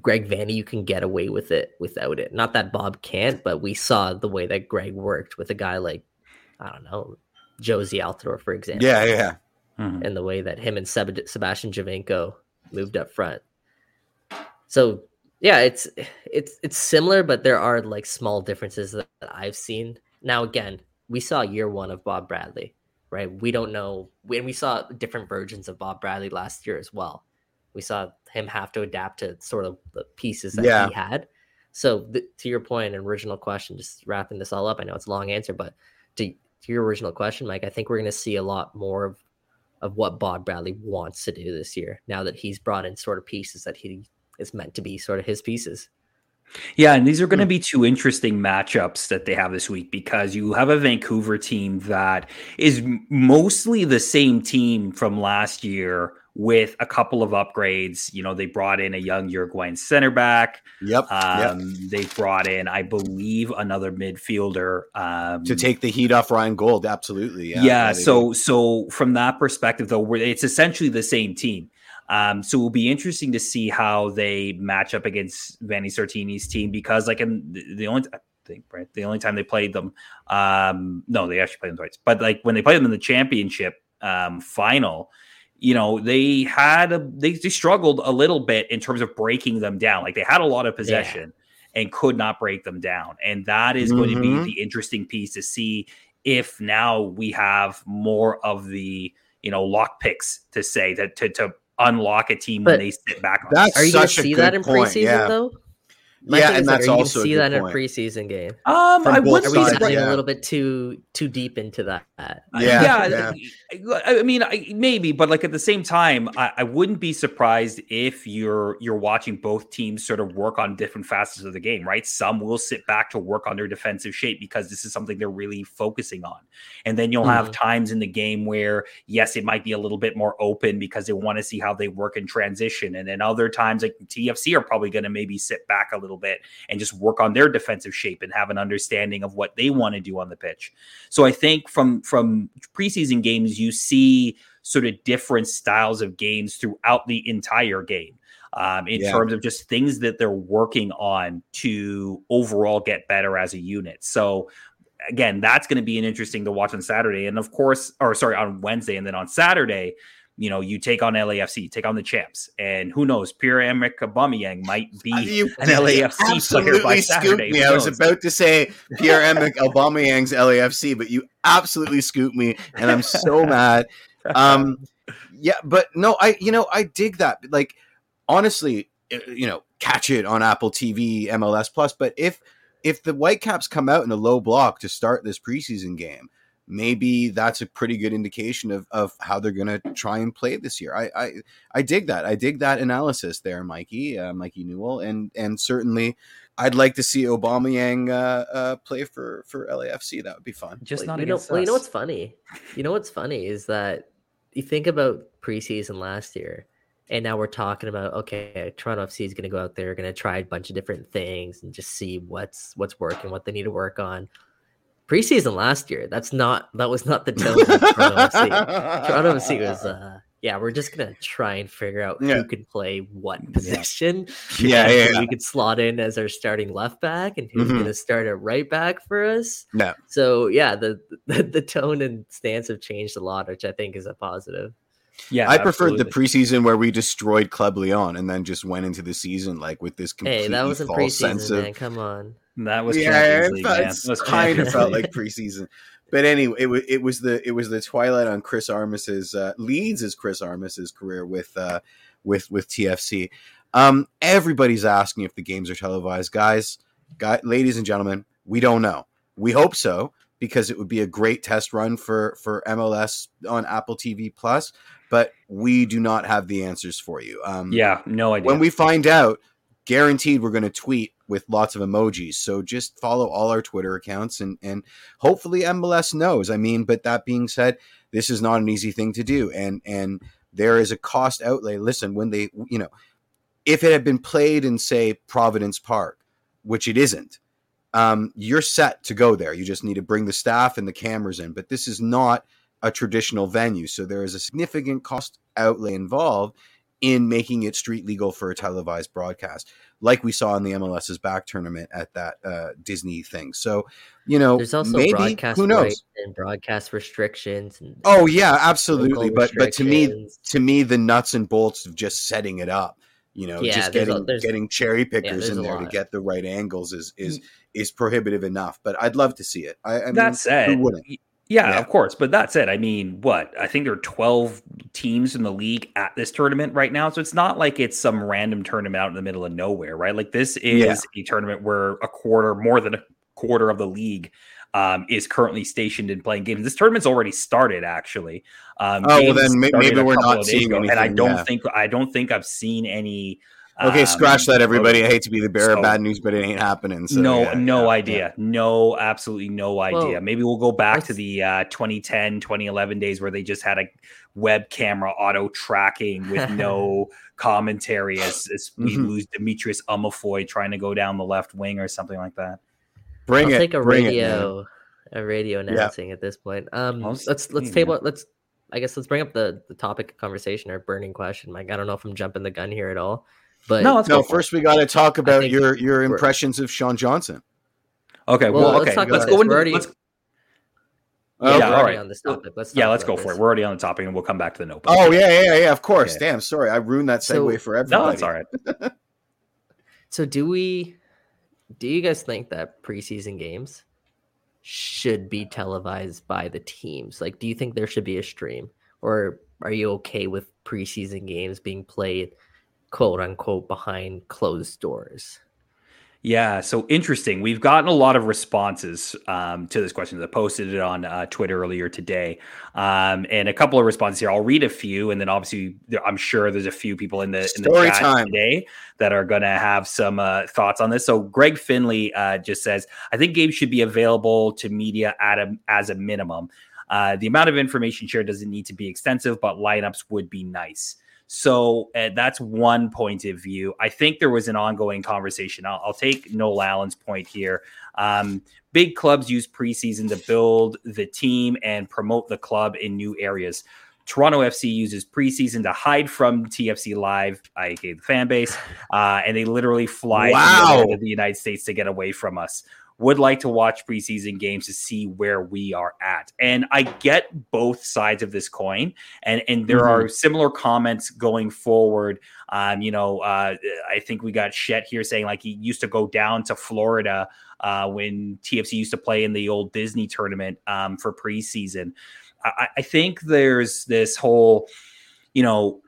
Speaker 3: Greg Vanney, you can get away with it without it. Not that Bob can't, but we saw the way that Greg worked with a guy like, I don't know, Jozy Altidore, for example.
Speaker 4: Yeah, yeah.
Speaker 3: mm-hmm. and the way that him and Seb- Sebastian Giovinco moved up front. So yeah, it's it's it's similar, but there are like small differences that I've seen. Now again, we saw year one of Bob Bradley, right? We don't know when we saw different versions of Bob Bradley last year as well. We saw him have to adapt to sort of the pieces that yeah. he had. So th- to your point, an original question, just wrapping this all up. I know it's a long answer, but to, to your original question, Mike, I think we're going to see a lot more of of what Bob Bradley wants to do this year. Now that he's brought in sort of pieces that he is meant to be sort of his pieces.
Speaker 2: Yeah, and these are going to hmm. be two interesting matchups that they have this week because you have a Vancouver team that is mostly the same team from last year with a couple of upgrades. You know, they brought in a young Uruguayan center back.
Speaker 4: Yep. Um,
Speaker 2: yep. They brought in, I believe, another midfielder um,
Speaker 4: to take the heat off Ryan Gauld. Absolutely.
Speaker 2: Yeah. yeah so, so from that perspective, though, it's essentially the same team. Um, so it will be interesting to see how they match up against Vanni Sartini's team because, like, in the, the only I think right, the only time they played them, um, no, they actually played them twice, but like when they played them in the championship um, final, you know, they had a, they, they struggled a little bit in terms of breaking them down. Like they had a lot of possession yeah. and could not break them down. And that is mm-hmm. going to be mm-hmm. the interesting piece to see if now we have more of the, you know, lock picks to say that to, to unlock a team but when they sit back
Speaker 3: on. That's Are you going to see that in preseason yeah. though? My yeah, and that's like, also see that point. in a preseason game.
Speaker 2: Um, I would.
Speaker 3: Are we getting yeah. a little bit too too deep into that?
Speaker 2: Yeah, yeah. yeah. I mean, I, maybe, but like at the same time, I, I, wouldn't be surprised if you're you're watching both teams sort of work on different facets of the game. Right? Some will sit back to work on their defensive shape because this is something they're really focusing on, and then you'll mm-hmm. have times in the game where yes, it might be a little bit more open because they want to see how they work in transition, and then other times like TFC are probably going to maybe sit back a little little bit and just work on their defensive shape and have an understanding of what they want to do on the pitch. So I think from from preseason games you see sort of different styles of games throughout the entire game. Um, in yeah. terms of just things that they're working on to overall get better as a unit. So again, that's going to be an interesting to watch on Saturday, and of course, or sorry, on Wednesday, and then on Saturday, you know, you take on LAFC, take on the champs, and who knows, Pierre Emerick Aubameyang might be an LAFC player by Saturday.
Speaker 4: Me. I was about to say Pierre Emerick Aubameyang's LAFC, but you absolutely scooped me, and I'm so [LAUGHS] mad. Um, yeah, but no, I you know I dig that. Like honestly, uh, you know, catch it on Apple TV, MLS Plus. But if if the Whitecaps come out in a low block to start this preseason game maybe that's a pretty good indication of, of how they're going to try and play this year. I, I, I dig that. I dig that analysis there, Mikey, uh, Mikey Newell, and and certainly I'd like to see Aubameyang uh, uh, play for for LAFC. That would be fun.
Speaker 3: Just like, not you know. Well, you know what's funny? You know what's funny is that you think about preseason last year. And now we're talking about okay, Toronto FC is going to go out there, going to try a bunch of different things and just see what's what's working, what they need to work on preseason last year. That's not that was not the tone of Toronto FC. Toronto FC was [LAUGHS] uh yeah, we're just gonna try and figure out yeah. who can play what position. [LAUGHS]
Speaker 4: Yeah, yeah, yeah.
Speaker 3: we could slot in as our starting left back, and who's mm-hmm. gonna start at right back for us.
Speaker 4: Yeah.
Speaker 3: So yeah, the, the the tone and stance have changed a lot, which I think is a positive.
Speaker 4: Yeah, I preferred the preseason where we destroyed Club Leon and then just went into the season like with this complete hey, that wasn't false preseason, sense of
Speaker 3: man. Come on,
Speaker 2: that was yeah,
Speaker 4: it, felt, kind of felt like preseason. But anyway, it was it was the it was the twilight on Chris Armas's uh, leads as Chris Armas's career with uh, with with TFC. Um, everybody's asking if the games are televised, guys, guys, ladies and gentlemen. We don't know. We hope so because it would be a great test run for for MLS on Apple TV Plus. But we do not have the answers for you. Um,
Speaker 2: yeah, no idea.
Speaker 4: When we find out, guaranteed we're going to tweet with lots of emojis. So just follow all our Twitter accounts and and hopefully MLS knows. I mean, but that being said, this is not an easy thing to do and and there is a cost outlay. Listen, when they, you know, if it had been played in say Providence Park, which it isn't, um, you're set to go there. You just need to bring the staff and the cameras in. But this is not a traditional venue, so there is a significant cost outlay involved in making it street legal for a televised broadcast, like we saw in the MLS's back tournament at that uh, Disney thing. So, you know,
Speaker 3: there's also
Speaker 4: maybe,
Speaker 3: broadcast
Speaker 4: who knows?
Speaker 3: and broadcast restrictions. And
Speaker 4: oh yeah, absolutely. But but to me, to me, the nuts and bolts of just setting it up, you know, yeah, just getting a, getting cherry pickers yeah, in there to get the right angles is is mm. is prohibitive enough. But I'd love to see it. I, I mean,
Speaker 2: that said, who wouldn't? Yeah, yeah, of course. But that's it. I mean, what? I think there are 12 teams in the league at this tournament right now. So it's not like it's some random tournament out in the middle of nowhere, right? Like this is yeah. a tournament where a quarter, more than a quarter of the league um, is currently stationed and playing games. This tournament's already started, actually.
Speaker 4: Um, oh, well, then maybe we're not seeing anything.
Speaker 2: And I don't yeah. think I don't think I've seen any
Speaker 4: Okay, um, scratch that, everybody. I hate to be the bearer so, of bad news, but it ain't happening. So,
Speaker 2: no,
Speaker 4: yeah,
Speaker 2: no
Speaker 4: yeah,
Speaker 2: idea. Yeah. No, absolutely no idea. Well, Maybe we'll go back to the uh, 2010, 2011 days where they just had a web camera auto tracking with no [LAUGHS] commentary as, as we mm-hmm. lose Demetrius Umafoy trying to go down the left wing or something like that.
Speaker 3: Bring I'll it. Take a radio, it, a radio announcing at this point. Um, let's let's table. Let's I guess let's bring up the the topic of conversation or burning question, Mike. I don't know if I'm jumping the gun here at all. But
Speaker 4: no, no. First, we got to talk about your your impressions of Sean Johnson.
Speaker 2: Okay, well, well okay. Let's, let's go into. Let's,
Speaker 3: yeah, yeah all right. On this topic. Let's
Speaker 2: yeah, let's go this. for it. We're already on the topic, and we'll come back to the note.
Speaker 4: Oh yeah, yeah, yeah. Of course. Damn, sorry, I ruined that segue so, for everybody.
Speaker 2: No, it's all right. [LAUGHS]
Speaker 3: so, do we? Do you guys think that preseason games should be televised by the teams? Like, do you think there should be a stream, or are you okay with preseason games being played? Quote unquote behind closed doors?
Speaker 2: Yeah, so interesting. We've gotten a lot of responses um, to this question. I posted it on uh, Twitter earlier today, um, and a couple of responses here. I'll read a few, and then obviously, I'm sure there's a few people in the in the chat time. today that are going to have some uh, thoughts on this. So, Greg Finley uh, just says, "I think games should be available to media at a, as a minimum. Uh, the amount of information shared doesn't need to be extensive, but lineups would be nice." So uh, that's one point of view. I think there was an ongoing conversation. I'll, I'll take Noel Allen's point here. Um, big clubs use preseason to build the team and promote the club in new areas. Toronto FC uses preseason to hide from TFC Live, aka the fan base, uh, and they literally fly wow. to the United States to get away from us would like to watch preseason games to see where we are at. And I get both sides of this coin, and and there mm-hmm. are similar comments going forward. Um, you know, uh, I think we got Shet here saying like he used to go down to Florida uh, when TFC used to play in the old Disney tournament um, for preseason. I, I think there's this whole, you know,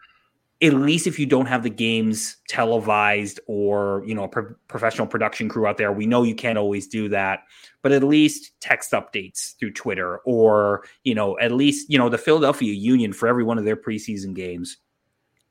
Speaker 2: at least if you don't have the games televised or you know a pro- professional production crew out there we know you can't always do that but at least text updates through twitter or you know at least you know the philadelphia union for every one of their preseason games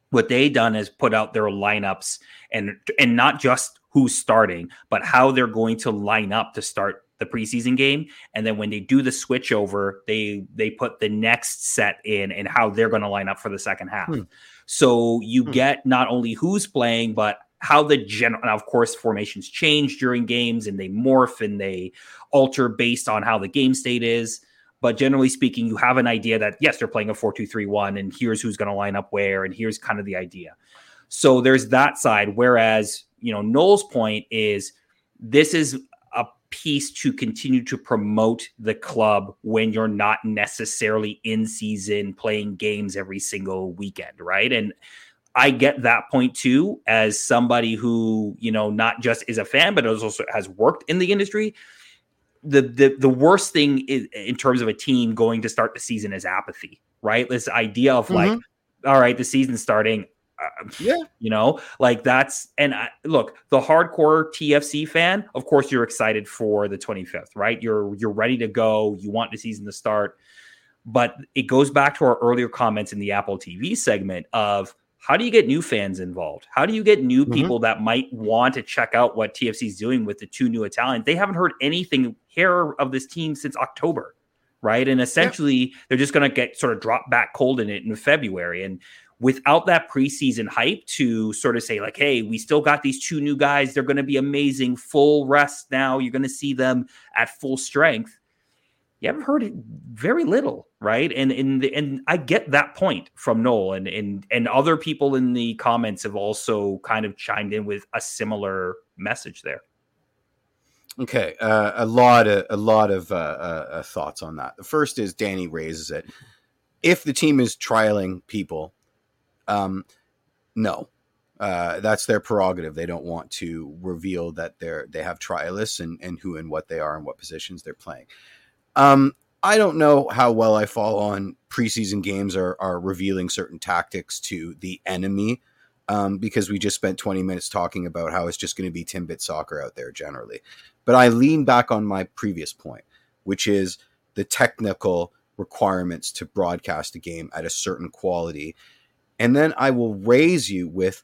Speaker 2: what they done is put out their lineups and and not just who's starting but how they're going to line up to start the preseason game and then when they do the switch over they they put the next set in and how they're going to line up for the second half hmm. So you hmm. get not only who's playing, but how the general, of course, formations change during games and they morph and they alter based on how the game state is. But generally speaking, you have an idea that, yes, they're playing a 4 2 3 1, and here's who's going to line up where, and here's kind of the idea. So there's that side. Whereas, you know, Noel's point is this is piece to continue to promote the club when you're not necessarily in season playing games every single weekend, right? And I get that point too, as somebody who, you know, not just is a fan, but also has worked in the industry. The, the the worst thing is, in terms of a team going to start the season is apathy, right? This idea of mm-hmm. like, all right, the season's starting. Uh, yeah, [LAUGHS] you know, like that's and I, look, the hardcore TFC fan, of course, you're excited for the 25th, right? You're you're ready to go. You want the season to start, but it goes back to our earlier comments in the Apple TV segment of how do you get new fans involved? How do you get new mm-hmm. people that might want to check out what TFC is doing with the two new Italians? They haven't heard anything here of this team since October, right? And essentially, yeah. they're just going to get sort of drop back cold in it in February. And without that preseason hype to sort of say like hey we still got these two new guys they're going to be amazing full rest now you're going to see them at full strength you haven't heard very little, right? And and and I get that point from Noel, and and and other people in the comments have also kind of chimed in with a similar message there.
Speaker 4: Okay, uh, a lot of a lot of uh, uh, uh, thoughts on that. The first is Danny raises it. If the team is trialing people, um, no, uh, that's their prerogative. They don't want to reveal that they're they have trialists and and who and what they are and what positions they're playing. Um, I don't know how well I fall on preseason games are are revealing certain tactics to the enemy um, because we just spent 20 minutes talking about how it's just going to be Timbit soccer out there generally. But I lean back on my previous point, which is the technical requirements to broadcast a game at a certain quality. And then I will raise you with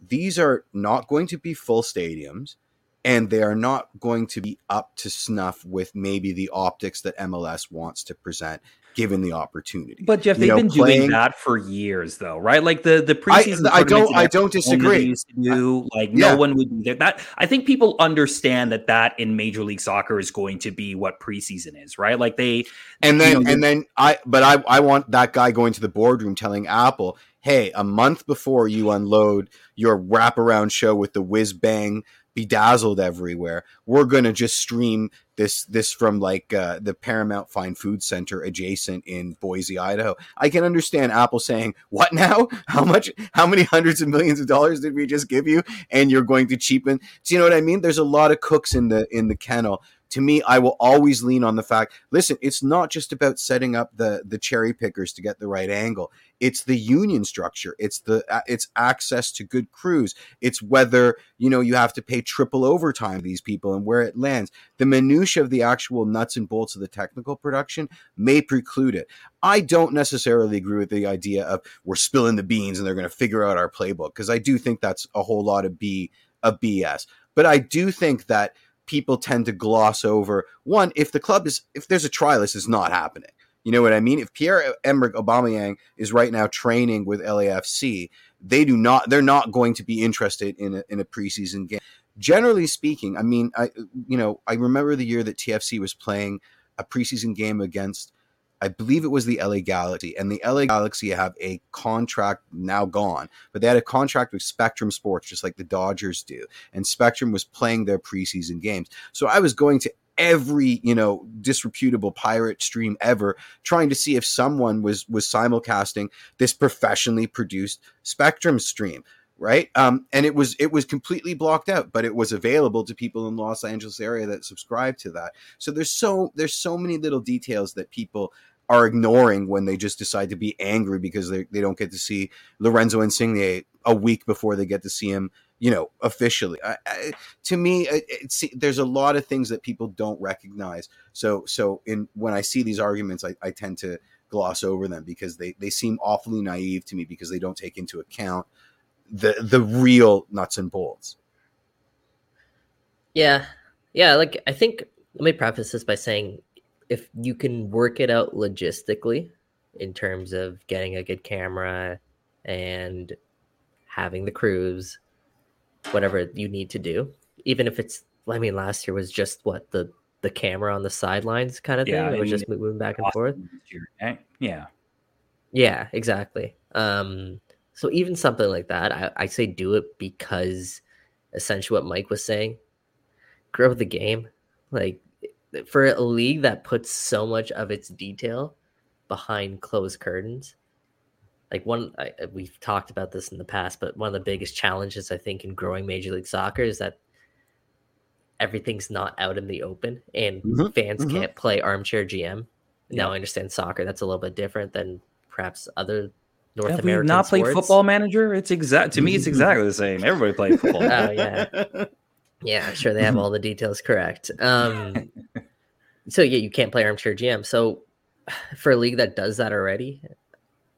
Speaker 4: these are not going to be full stadiums and they are not going to be up to snuff with maybe the optics that MLS wants to present given the opportunity.
Speaker 2: But Jeff, you they've know, been playing, doing that for years, though, right? Like the the preseason.
Speaker 4: I, I don't. I don't disagree.
Speaker 2: do like yeah. no one would do that. I think people understand that that in Major League Soccer is going to be what preseason is, right? Like they.
Speaker 4: And then, you know, and then I. But I. I want that guy going to the boardroom telling Apple, "Hey, a month before you unload your wraparound show with the whiz bang." bedazzled everywhere. We're gonna just stream this this from like uh, the Paramount Fine Food Center adjacent in Boise, Idaho. I can understand Apple saying, "What now? How much? How many hundreds of millions of dollars did we just give you?" And you're going to cheapen. Do you know what I mean? There's a lot of cooks in the in the kennel to me, I will always lean on the fact. Listen, it's not just about setting up the the cherry pickers to get the right angle. It's the union structure. It's the it's access to good crews. It's whether you know you have to pay triple overtime these people and where it lands. The minutia of the actual nuts and bolts of the technical production may preclude it. I don't necessarily agree with the idea of we're spilling the beans and they're going to figure out our playbook because I do think that's a whole lot of b a BS. But I do think that people tend to gloss over one if the club is if there's a trialist is not happening. You know what i mean? If pierre emerick aubameyang is right now training with lafc they do not they're not going to be interested in a, in a preseason game. Generally speaking i mean i you know i remember the year that tfc was playing a preseason game against I believe it was the LA Galaxy, and the LA Galaxy have a contract now gone, but they had a contract with Spectrum Sports, just like the Dodgers do. And Spectrum was playing their preseason games. So I was going to every you know disreputable pirate stream ever trying to see if someone was was simulcasting this professionally produced spectrum stream right um, and it was it was completely blocked out but it was available to people in los angeles area that subscribe to that so there's so there's so many little details that people are ignoring when they just decide to be angry because they, they don't get to see Lorenzo Insigne a week before they get to see him, you know, officially. I, I, to me, it, there's a lot of things that people don't recognize. So, so in when I see these arguments, I, I tend to gloss over them because they, they seem awfully naive to me because they don't take into account the the real nuts and bolts.
Speaker 3: Yeah, yeah. Like I think let me preface this by saying if you can work it out logistically in terms of getting a good camera and having the crews, whatever you need to do, even if it's, I mean, last year was just what the the camera on the sidelines kind of thing. Yeah, it was just moving back and forth.
Speaker 2: Yeah.
Speaker 3: Yeah, exactly. Um, so even something like that, I, I say do it because essentially what Mike was saying, grow the game. Like for a league that puts so much of its detail behind closed curtains like one I, we've talked about this in the past but one of the biggest challenges i think in growing major league soccer is that everything's not out in the open and mm-hmm. fans mm-hmm. can't play armchair gm yeah. now i understand soccer that's a little bit different than perhaps other north Have american
Speaker 2: not played football manager it's exact to me it's [LAUGHS] exactly the same everybody plays football
Speaker 3: oh yeah Yeah, I'm sure they have all the details correct. Um, [LAUGHS] so yeah, you can't play armchair GM. So for a league that does that already,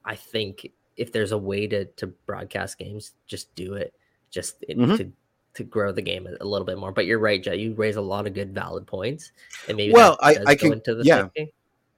Speaker 3: I think if there's a way to to broadcast games, just do it. Just mm-hmm. to to grow the game a, little bit more. But you're right, Jay. You raise a lot of good, valid points, and maybe
Speaker 4: well, I, I can into the yeah, thinking.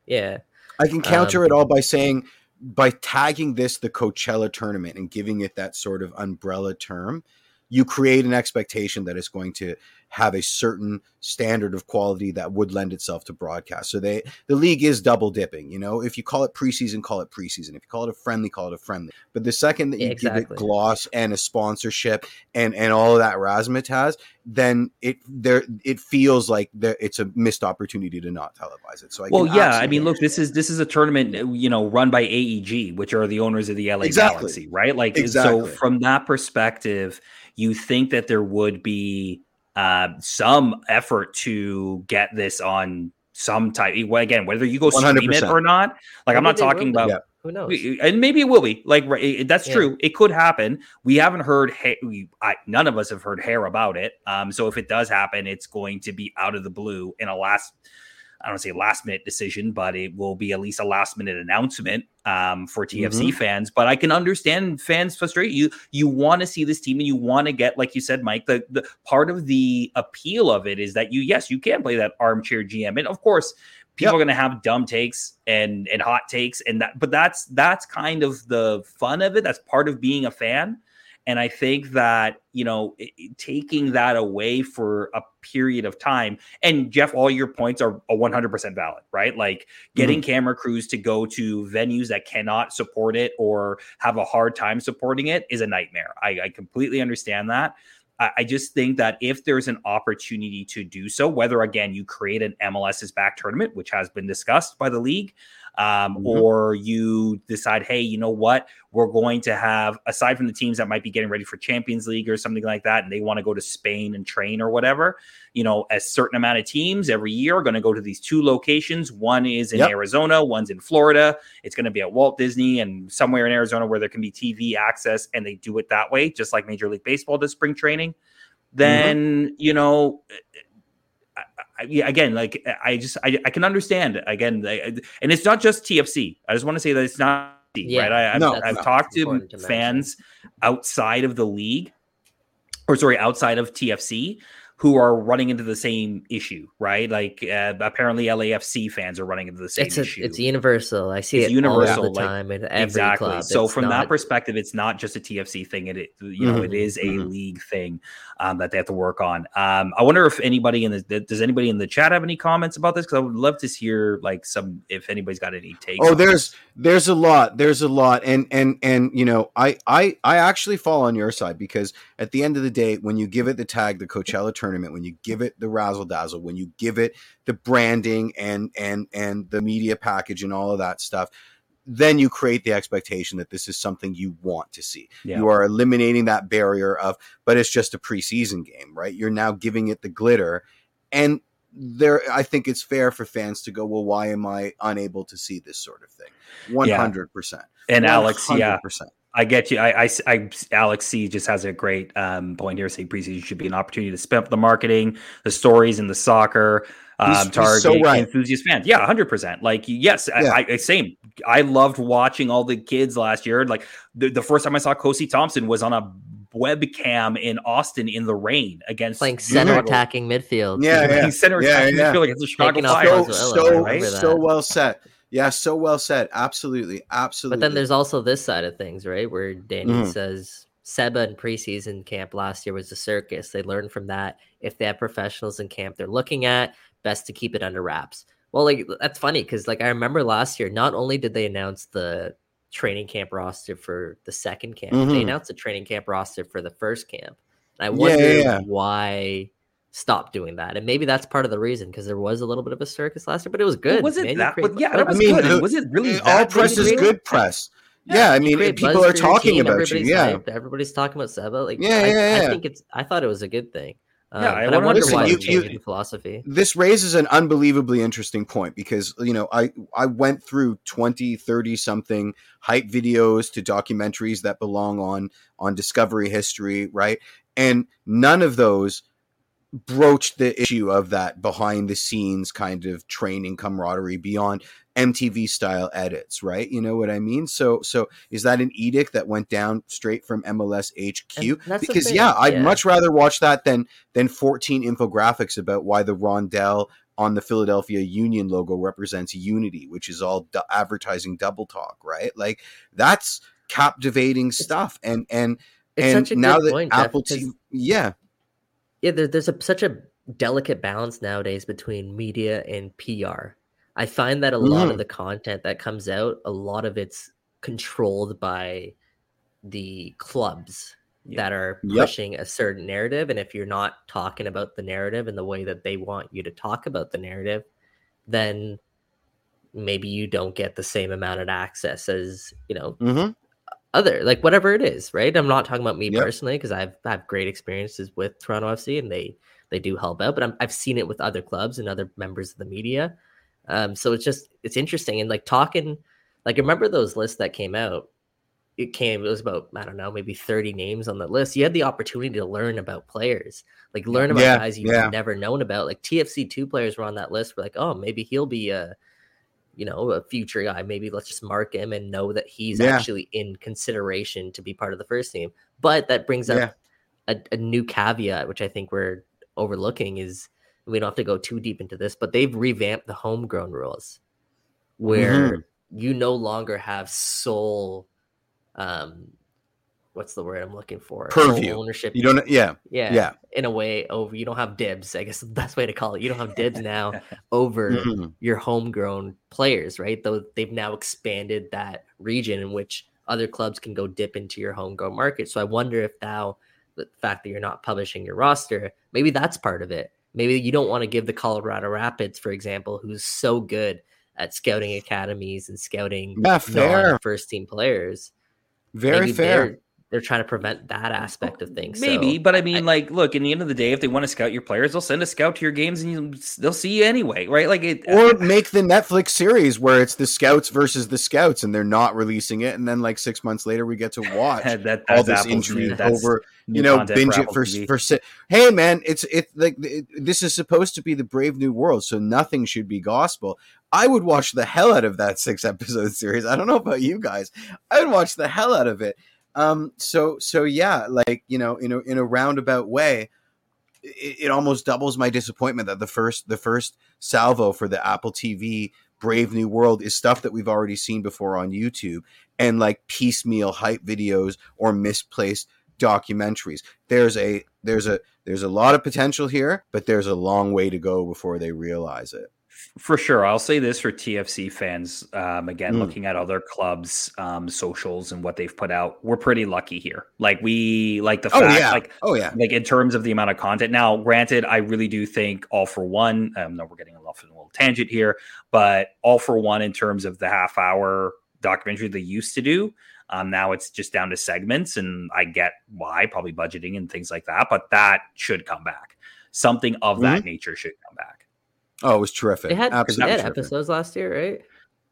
Speaker 3: yeah.
Speaker 4: I can counter um, it all by saying by tagging this the Coachella tournament and giving it that sort of umbrella term you create an expectation that it's going to have a certain standard of quality that would lend itself to broadcast. So they the league is double dipping. You know, if you call it preseason, call it preseason. If you call it a friendly, call it a friendly. But the second that you exactly. give it gloss and a sponsorship and and all of that razzmatazz, then it there it feels like there it's a missed opportunity to not televise it. So I
Speaker 2: well, yeah, I mean, look, this is this is a tournament you know run by AEG, which are the owners of the LA exactly. Galaxy, right? Like, exactly. so from that perspective, you think that there would be uh, some effort to get this on some type. Again, whether you go 100%. stream it or not, like maybe I'm not talking about. Yeah.
Speaker 3: Who knows?
Speaker 2: And maybe it will be like that's yeah. true. It could happen. We haven't heard. We, I, none of us have heard hair about it. Um, so if it does happen, it's going to be out of the blue in a last I don't say last minute decision, but it will be at least a last minute announcement um, for TFC mm-hmm. fans. But I can understand fans frustrate you. You want to see this team and you want to get, like you said, Mike, the, the part of the appeal of it is that you, yes, you can play that armchair GM. And of course, people yep. are going to have dumb takes and and hot takes and that but that's that's kind of the fun of it that's part of being a fan and I think that, you know, taking that away for a period of time, and Jeff, all your points are 100% valid, right? Like getting mm-hmm. camera crews to go to venues that cannot support it or have a hard time supporting it is a nightmare. I, I completely understand that. I just think that if there's an opportunity to do so, whether again you create an MLS's back tournament, which has been discussed by the league, um, mm-hmm. or you decide, hey, you know what, we're going to have aside from the teams that might be getting ready for Champions League or something like that, and they want to go to Spain and train or whatever. You know, a certain amount of teams every year are going to go to these two locations. One is in yep. Arizona, one's in Florida. It's going to be at Walt Disney and somewhere in Arizona where there can be TV access, and they do it that way, just like Major League Baseball does spring training. Mm-hmm. Then mm-hmm. you know yeah, again, like I just I, I can understand again, and it's not just TFC. I just want to say that it's not yeah, right. I, have no, I've talked to, to fans outside of the league, or sorry, outside of TFC, who are running into the same issue, right? Like uh, apparently LAFC fans are running into the same
Speaker 3: it's a,
Speaker 2: issue.
Speaker 3: It's universal. I see it's it universal all the time like, in every exactly. club.
Speaker 2: So it's from not... that perspective, it's not just a TFC thing. It, it you know, mm-hmm. it is a mm-hmm. league thing um, that they have to work on. Um, I wonder if anybody in the does anybody in the chat have any comments about this? Because I would love to hear like some if anybody's got any takes.
Speaker 4: Oh, there's this. there's a lot. There's a lot, and and and you know, I I I actually fall on your side because at the end of the day, when you give it the tag, the Coachella tournament, when you give it the razzle dazzle, when you give it the branding and and and the media package and all of that stuff, then you create the expectation that this is something you want to see. Yeah. You are eliminating that barrier of, but it's just a preseason game, right? You're now giving it the glitter, and there, I think it's fair for fans to go, well, why am I unable to see this sort of thing? One hundred percent.
Speaker 2: And Alex, yeah, I get you. I, I, I, Alex C just has a great um, point here. Saying preseason should be an opportunity to spin up the marketing, the stories, and the soccer. Um, target so right. enthusiast fans. Yeah, hundred percent. Like, yes, yeah. I, I, same. I loved watching all the kids last year. Like the, the first time I saw Kosi Thompson was on a webcam in Austin in the rain against
Speaker 3: playing center attacking midfield.
Speaker 4: Yeah, [LAUGHS]
Speaker 2: yeah. center
Speaker 4: yeah,
Speaker 2: attacking
Speaker 4: yeah.
Speaker 2: midfield against the Chicago
Speaker 4: Fire. So, so, right? so well set. Yeah, so well said. Absolutely, absolutely.
Speaker 3: But then there's also this side of things, right? Where Danny mm. says Seba in preseason camp last year was a circus. They learned from that. If they have professionals in camp they're looking at, best to keep it under wraps. Well, like that's funny because like I remember last year, not only did they announce the training camp roster for the second camp, mm-hmm. they announced the training camp roster for the first camp. And I wonder yeah, yeah, yeah. why stop doing that. And maybe that's part of the reason because there was a little bit of a circus last year, but it was good.
Speaker 2: was it that? But yeah, that was I mean, good. was it really?
Speaker 4: All press is good press. Yeah, yeah I mean, people are talking about you. Yeah,
Speaker 3: hyped. everybody's talking about Seba. Like,
Speaker 4: yeah, I, yeah,
Speaker 3: yeah. I think it's. I thought it was a good thing. Yeah, um, I, I wonder listen, why you, you, philosophy.
Speaker 4: This raises an unbelievably interesting point because you know I I went through 20, 30 something hype videos to documentaries that belong on on Discovery History, right? And none of those broached the issue of that behind the scenes kind of training camaraderie beyond MTV style edits, right? You know what I mean? So so is that an edict that went down straight from MLS HQ? Because yeah, I'd yeah. much rather watch that than than 14 infographics about why the rondelle on the Philadelphia Union logo represents unity, which is all du- advertising double talk, right? Like that's captivating stuff and and and now that
Speaker 3: point,
Speaker 4: Apple TV, yeah
Speaker 3: yeah, there, there's a, such a delicate balance nowadays between media and PR. I find that a mm. lot of mm. the content that comes out, a lot of it's controlled by the clubs yep. that are pushing yep. a certain narrative. And if you're not talking about the narrative in the way that they want you to talk about the narrative, then maybe you don't get the same amount of access as, you know, mm-hmm. Other like whatever it is, right? I'm not talking about me yep. personally because I've I have great experiences with Toronto FC and they they do help out, but i have seen it with other clubs and other members of the media. Um, so it's just it's interesting and like talking like remember those lists that came out it came it was about i don't know maybe 30 names on the list you had the opportunity to learn about players like learn about yeah, guys you've yeah. never known about like tfc2 players were on that list we're like oh maybe he'll be a you know a future guy maybe let's just mark him and know that he's yeah. actually in consideration to be part of the first team but that brings up a, a new caveat which i think we're overlooking is we don't have to go too deep into this but they've revamped the homegrown rules where mm-hmm. you no longer have sole um what's the word I'm looking for?
Speaker 4: Purview ownership. You don't. Yeah.
Speaker 3: Yeah. Yeah. In a way, over you don't have dibs. I guess the best way to call it. You don't have dibs now [LAUGHS] over mm-hmm. your homegrown players, right? Though they've now expanded that region in which other clubs can go dip into your homegrown market. So I wonder if now the fact that you're not publishing your roster, maybe that's part of it. Maybe you don't want to give the Colorado Rapids, for example, who's so good at scouting academies and scouting
Speaker 4: yeah,
Speaker 3: first team players
Speaker 4: very Maybe fair.
Speaker 3: They're, they're, trying to prevent that aspect of oh, things.
Speaker 2: Maybe,
Speaker 3: so,
Speaker 2: but I mean, I, like, look, in the end of the day, if they want to scout your players, they'll send a scout to your games and you, they'll see you anyway, right? Like, it,
Speaker 4: or uh, make the Netflix series where it's the scouts versus the scouts, and they're not releasing it, and then like six months later, we get to [LAUGHS] watch that, all this intrigue over, you know, binge it for TV. for. Hey, man, it's it like it, this is supposed to be the brave new world, so nothing should be gospel. I would watch the hell out of that six episode [LAUGHS] series. I don't know about you guys. I would watch the hell out of it. Um, so so yeah, like you know, in a in a roundabout way, it, it almost doubles my disappointment that the first the first salvo for the Apple TV Brave New World is stuff that we've already seen before on YouTube and like piecemeal hype videos or misplaced documentaries. There's a there's a there's a lot of potential here, but there's a long way to go before they realize it.
Speaker 2: For sure. I'll say this for TFC fans. Um, again, mm. looking at other clubs' um, socials and what they've put out, we're pretty lucky here. Like we like the
Speaker 4: oh,
Speaker 2: fact,
Speaker 4: yeah.
Speaker 2: like
Speaker 4: oh yeah,
Speaker 2: like in terms of the amount of content. Now, granted, I really do think all for one. Um, no, we're getting off in a little tangent here, but all for one in terms of the half hour documentary they used to do. Um, now it's just down to segments, and I get why, probably budgeting and things like that. But that should come back. Something of mm-hmm. that nature should come back.
Speaker 4: Oh, it was terrific.
Speaker 3: They had, Absolutely they had episodes last year, right?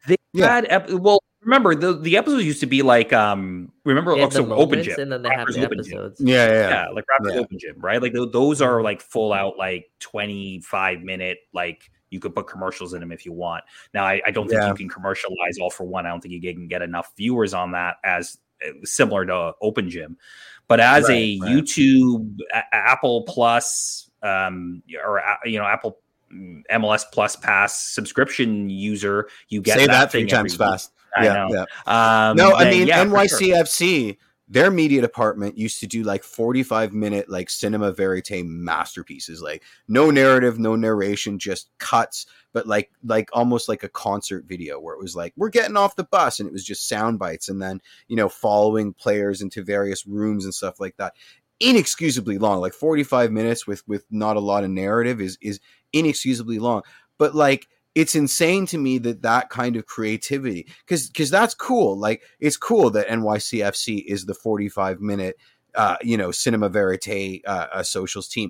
Speaker 2: They yeah. had ep- well. Remember the the episodes used to be like um. Remember also open gym,
Speaker 3: and then they have the episodes.
Speaker 4: Yeah, yeah,
Speaker 2: yeah, like Raptors yeah. open gym, right? Like those are like full out like twenty five minute like you could put commercials in them if you want. Now, I, I don't think yeah. you can commercialize all for one. I don't think you can get enough viewers on that as uh, similar to Open Gym. But as right, a right. YouTube, a- Apple Plus, um, or you know, Apple MLS Plus Pass subscription user, you get
Speaker 4: say
Speaker 2: that,
Speaker 4: that three times fast.
Speaker 2: I yeah, know.
Speaker 4: yeah. Um, no, I mean yeah, NYCFC. Sure. Their media department used to do like 45 minute like cinema verite masterpieces, like no narrative, no narration, just cuts, but like like almost like a concert video where it was like we're getting off the bus and it was just sound bites and then you know following players into various rooms and stuff like that inexcusably long like 45 minutes with with not a lot of narrative is is inexcusably long. But like it's insane to me that that kind of creativity because because that's cool like it's cool that nycfc is the 45 minute uh you know cinema verite uh, a socials team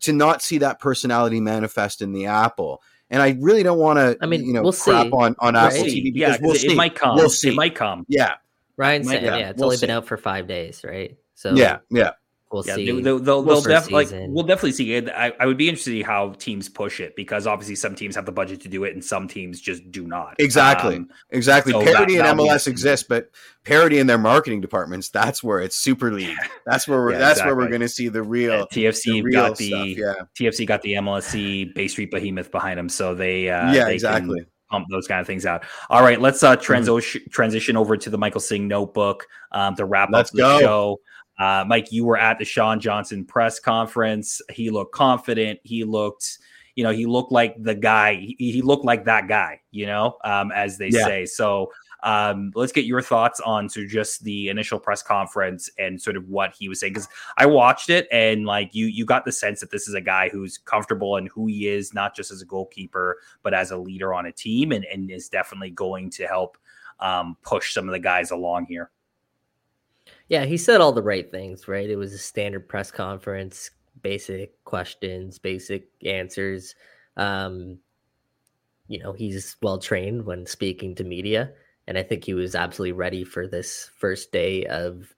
Speaker 4: to not see that personality manifest in the apple and I really don't want to, I mean, you know, we'll crap see. on on right. Apple TV
Speaker 2: because yeah, we'll it, see. it might come. We'll see. It might come.
Speaker 4: Yeah,
Speaker 3: Ryan said, yeah, yeah, it's we'll only see. been out for five days, right?
Speaker 4: So yeah, yeah.
Speaker 3: We'll
Speaker 2: yeah,
Speaker 3: see.
Speaker 2: They'll, they'll, they'll def- like we'll definitely see it. I, I, would be interested to see how teams push it because obviously some teams have the budget to do it and some teams just do not.
Speaker 4: Exactly, um, exactly. So parity that, in MLS exists, but parity in their marketing departments. That's where it's super league. That's where we're. [LAUGHS] yeah, that's exactly. where we're going to see the real yeah,
Speaker 2: TFC the real got the stuff, yeah. TFC got the MLSE Bay Street behemoth behind them, so they uh,
Speaker 4: yeah
Speaker 2: they
Speaker 4: exactly
Speaker 2: pump those kind of things out. All right, let's uh transition mm-hmm. transition over to the Michael Singh notebook um, to wrap
Speaker 4: let's
Speaker 2: up the
Speaker 4: go.
Speaker 2: show. Uh, Mike, you were at the Sean Johnson press conference. He looked confident. He looked, you know, he looked like the guy. He, he looked like that guy, you know, um, as they yeah. say. So um, let's get your thoughts on to just the initial press conference and sort of what he was saying because I watched it and like you you got the sense that this is a guy who's comfortable and who he is, not just as a goalkeeper but as a leader on a team, and, and is definitely going to help um, push some of the guys along here.
Speaker 3: Yeah, he said all the right things, right? It was a standard press conference, basic questions, basic answers. Um, you know, he's well trained when speaking to media, and I think he was absolutely ready for this first day of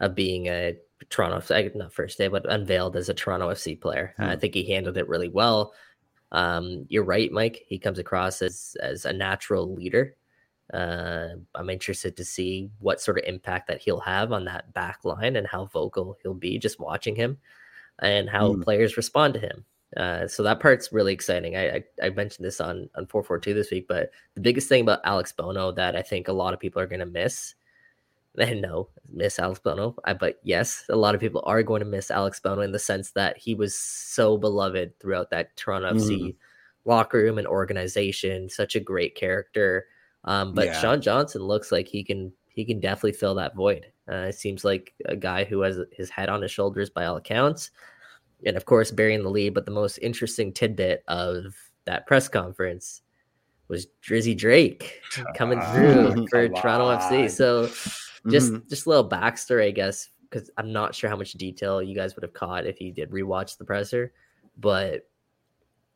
Speaker 3: of being a Toronto, not first day, but unveiled as a Toronto FC player. Mm. I think he handled it really well. Um, you're right, Mike. He comes across as as a natural leader. Uh, I'm interested to see what sort of impact that he'll have on that back line and how vocal he'll be just watching him and how mm. players respond to him. Uh, so that part's really exciting. I, I, I mentioned this on on 442 this week, but the biggest thing about Alex Bono that I think a lot of people are going to miss, [LAUGHS] and no, miss Alex Bono, I, but yes, a lot of people are going to miss Alex Bono in the sense that he was so beloved throughout that Toronto mm. FC locker room and organization, such a great character. Um, but yeah. Sean Johnson looks like he can he can definitely fill that void. Uh, it seems like a guy who has his head on his shoulders by all accounts, and of course burying the lead. But the most interesting tidbit of that press conference was Drizzy Drake [LAUGHS] coming through for Toronto FC. So just mm-hmm. just a little backstory, I guess, because I'm not sure how much detail you guys would have caught if you did rewatch the presser, but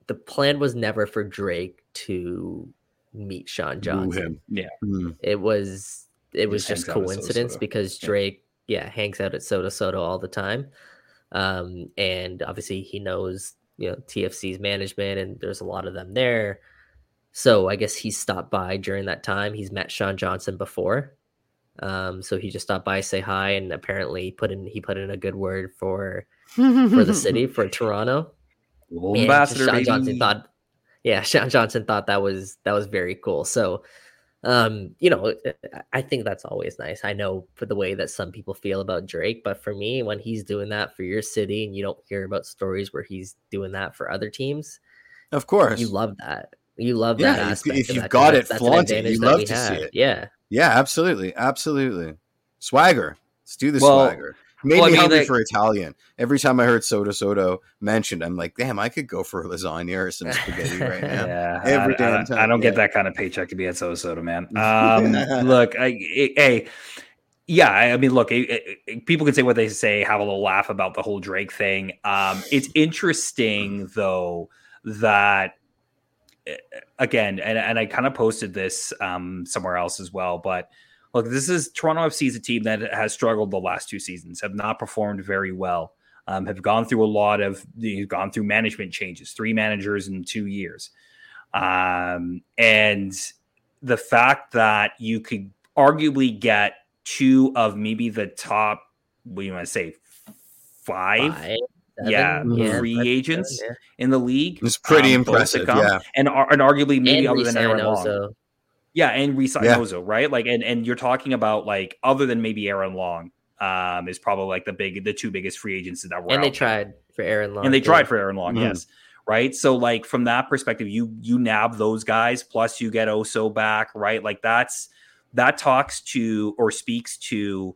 Speaker 3: the plan was never for Drake to meet Sean Johnson.
Speaker 2: Yeah.
Speaker 3: Mm. It was it was just coincidence because Drake, yeah. yeah, hangs out at Sotto Sotto all the time. Um, and obviously he knows, you know, TFC's management and there's a lot of them there. So I guess he stopped by during that time. He's met Sean Johnson before. Um, so he just stopped by, say hi, and apparently put in he put in a good word for for the [LAUGHS] city for Toronto. Ambassador, Sean Johnson thought yeah, Sean Johnson thought that was that was very cool. So, um, you know, I think that's always nice. I know for the way that some people feel about Drake, but for me, when he's doing that for your city, and you don't hear about stories where he's doing that for other teams,
Speaker 4: of course,
Speaker 3: you love that. You love yeah, that
Speaker 4: aspect. If, if you've got it flaunted, you love to have. see it.
Speaker 3: Yeah,
Speaker 4: yeah, absolutely, absolutely. Swagger. Let's do the well, swagger. Made well, me I mean, hungry like, for Italian. Every time I heard Sotto Sotto mentioned, I'm like, damn, I could go for lasagna or some spaghetti [LAUGHS] right now.
Speaker 2: yeah, every I, damn I, time. I don't yeah. get that kind of paycheck to be at Sotto Sotto, man. [LAUGHS] Um, look, I, hey, yeah, I mean, look, it, it, people can say what they say, have a little laugh about the whole Drake thing. Um, it's interesting though that eh, again, and, and I kind of posted this um, somewhere else as well, but look, this is Toronto FC is a team that has struggled the last two seasons, have not performed very well, um, have gone through a lot of, you've gone through management changes, three managers in two years. Um, and the fact that you could arguably get two of maybe the top, what do you want to say, five? five yeah, yeah, free agents yeah. in the league.
Speaker 4: It's pretty um, impressive, yeah.
Speaker 2: And, and arguably maybe and other than Aaron Long. Yeah, and resign yeah. Oso, right? Like, and and you're talking about like other than maybe Aaron Long, um, is probably like the big, the two biggest free agents that were.
Speaker 3: And they tried for Aaron Long,
Speaker 2: and they too. tried for Aaron Long, mm-hmm. yes, right. So like from that perspective, you you nab those guys, plus you get Oso back, right? Like that's that talks to or speaks to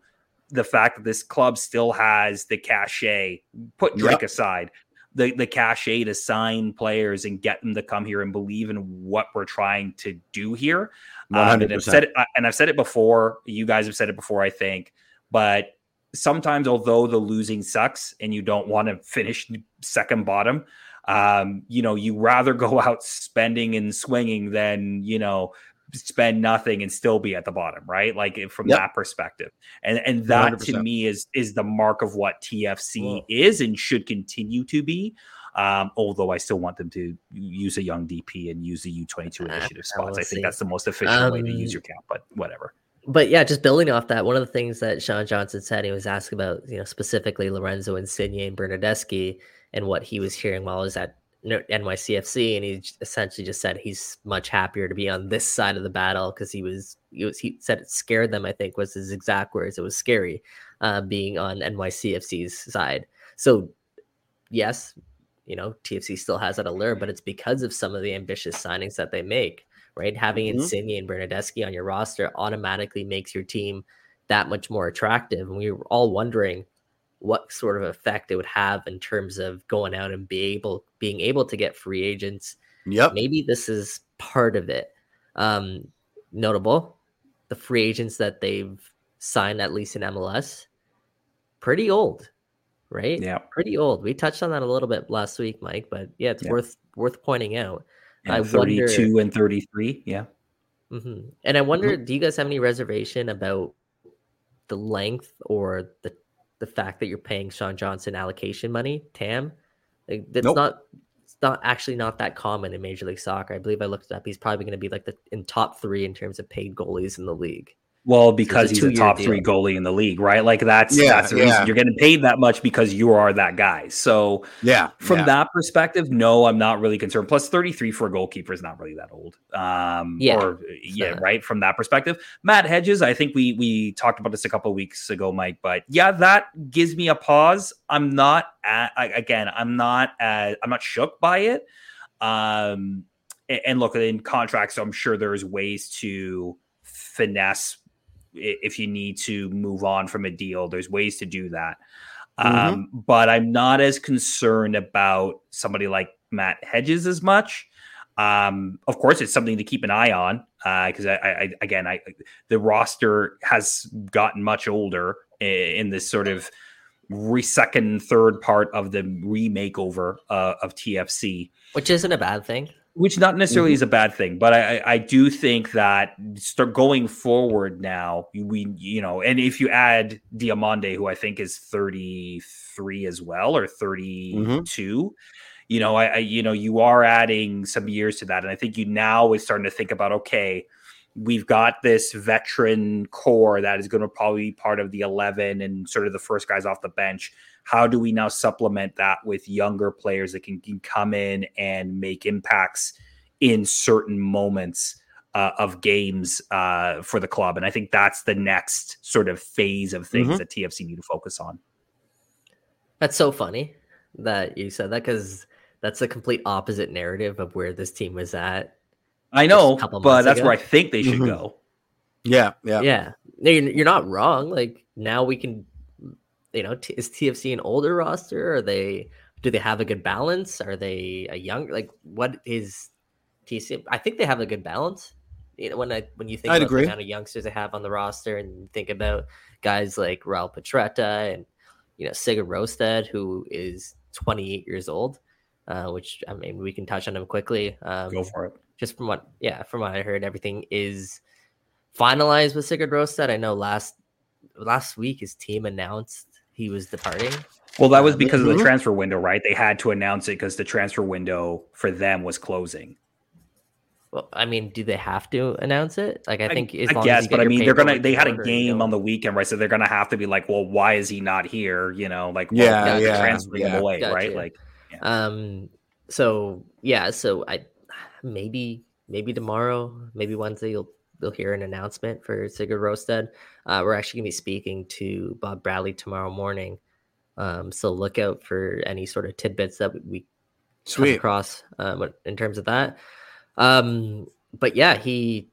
Speaker 2: the fact that this club still has the cachet. Put Drake yep. aside, the the cachet to sign players and get them to come here and believe in what we're trying to do here. Um, and I've said it, and I've said it before. You guys have said it before, I think. But sometimes, although the losing sucks and you don't want to finish second bottom, um, you know, you rather [LAUGHS] go out spending and swinging than you know spend nothing and still be at the bottom, right? Like from yep. that perspective. And and that 100%. to me is is the mark of what TFC Whoa. is and should continue to be. Um, although I still want them to use a young DP and use the U22 initiative spots. I, I think that's the most efficient um, way to use um, your cap, but whatever.
Speaker 3: But yeah, just building off that, one of the things that Sean Johnson said, he was asked about, you know, specifically Lorenzo Insigne and Bernardeschi and what he was hearing while he was at NYCFC, and he essentially just said he's much happier to be on this side of the battle because he was he was he said it scared them. I think was his exact words. It was scary uh, being on NYCFC's side. So yes, you know TFC still has that allure, but it's because of some of the ambitious signings that they make. Right, having mm-hmm. Insigne and Bernardeschi on your roster automatically makes your team that much more attractive. And we were all wondering what sort of effect it would have in terms of going out and be able being able to get free agents.
Speaker 4: Yep.
Speaker 3: Maybe this is part of it. Um, notable, the free agents that they've signed at least in MLS, pretty old, right?
Speaker 2: Yeah,
Speaker 3: pretty old. We touched on that a little bit last week, Mike, but yeah, it's yeah. worth worth pointing out.
Speaker 2: And I 32 wonder, and 33, yeah.
Speaker 3: Mm-hmm. And I wonder, mm-hmm. do you guys have any reservation about the length or the the fact that you're paying Sean Johnson allocation money, TAM. Like, that's nope. not it's not actually not that common in Major League Soccer. I believe I looked it up. He's probably going to be like the in top three in terms of paid goalies in the league.
Speaker 2: Well, because he's a top deal. three goalie in the league, right? Like that's yeah, that's the yeah. reason you're getting paid that much because you are that guy. So
Speaker 4: yeah,
Speaker 2: from
Speaker 4: yeah.
Speaker 2: that perspective, no, I'm not really concerned. Plus, 33 for a goalkeeper is not really that old. Um, yeah, or yeah, right. From that perspective, Matt Hedges, I think we we talked about this a couple weeks ago, Mike. But yeah, that gives me a pause. I'm not at, I, again, I'm not at, I'm not shook by it. Um, and, and look, in contracts, so I'm sure there's ways to finesse if you need to move on from a deal, there's ways to do that. Mm-hmm. Um, but I'm not as concerned about somebody like Matt Hedges as much. Um, of course, it's something to keep an eye on because uh, I, I, again, I the roster has gotten much older in this sort of re second third part of the remake over uh, of TFC,
Speaker 3: which isn't a bad thing
Speaker 2: which not necessarily mm-hmm. is a bad thing, but I, I do think that start going forward now, we you know, and if you add Diomande, who I think is thirty three as well or thirty two, mm-hmm. you know, I, I you know you are adding some years to that, and I think you now is starting to think about okay, we've got this veteran core that is going to probably be part of the 11 and sort of the first guys off the bench how do we now supplement that with younger players that can, can come in and make impacts in certain moments uh, of games uh, for the club? And I think that's the next sort of phase of things mm-hmm. that TFC need to focus on.
Speaker 3: That's so funny that you said that because that's the complete opposite narrative of where this team was at.
Speaker 2: I know, but that's ago. where I think they should mm-hmm. go.
Speaker 4: Yeah, yeah,
Speaker 3: yeah. You're not wrong. Like now we can you know, t- is TFC an older roster? Are they do they have a good balance? Are they a young like what is TFC? I think they have a good balance. You know, when I when you think I'd about agree. the amount of youngsters they have on the roster and think about guys like Raoul Petretta and you know Sigurd Rosted, who is 28 years old, uh, which I mean we can touch on him quickly.
Speaker 2: Um, Go for it.
Speaker 3: Just from what, yeah, from what I heard, everything is finalized with Sigurd Rosted. I know last last week his team announced he was departing.
Speaker 2: Well, that was um, because of the mm-hmm. transfer window, right? They had to announce it because the transfer window for them was closing.
Speaker 3: Well, I mean, do they have to announce it? Like, I think
Speaker 2: I, I guess, but I mean, they're gonna. They had a game on the weekend, right? So they're gonna have to be like, well, why is he not here? You know, like, well,
Speaker 4: yeah, yeah,
Speaker 2: transferring
Speaker 4: yeah.
Speaker 2: him away, gotcha. right? Like,
Speaker 3: yeah. um, so yeah, so I maybe maybe tomorrow, maybe Wednesday, you'll you'll hear an announcement for Sigurd Rosted. Uh, we're actually going to be speaking to Bob Bradley tomorrow morning. Um, so look out for any sort of tidbits that we Sweet. come across um, in terms of that. Um, but yeah, he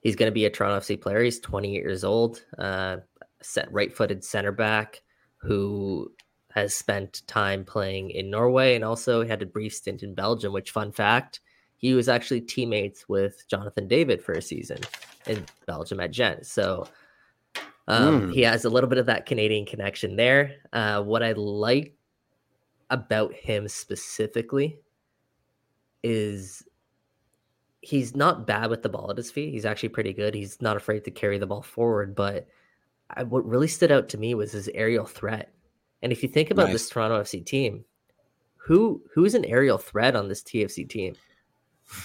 Speaker 3: he's going to be a Toronto FC player. He's 28 years old, uh, set right-footed center back who has spent time playing in Norway and also had a brief stint in Belgium. Which, fun fact, he was actually teammates with Jonathan David for a season in Belgium at Gent. So um, mm. he has a little bit of that Canadian connection there. Uh, what I like about him specifically is he's not bad with the ball at his feet. He's actually pretty good. He's not afraid to carry the ball forward. But I, what really stood out to me was his aerial threat. And if you think about nice. this Toronto FC team, who who's an aerial threat on this TFC team?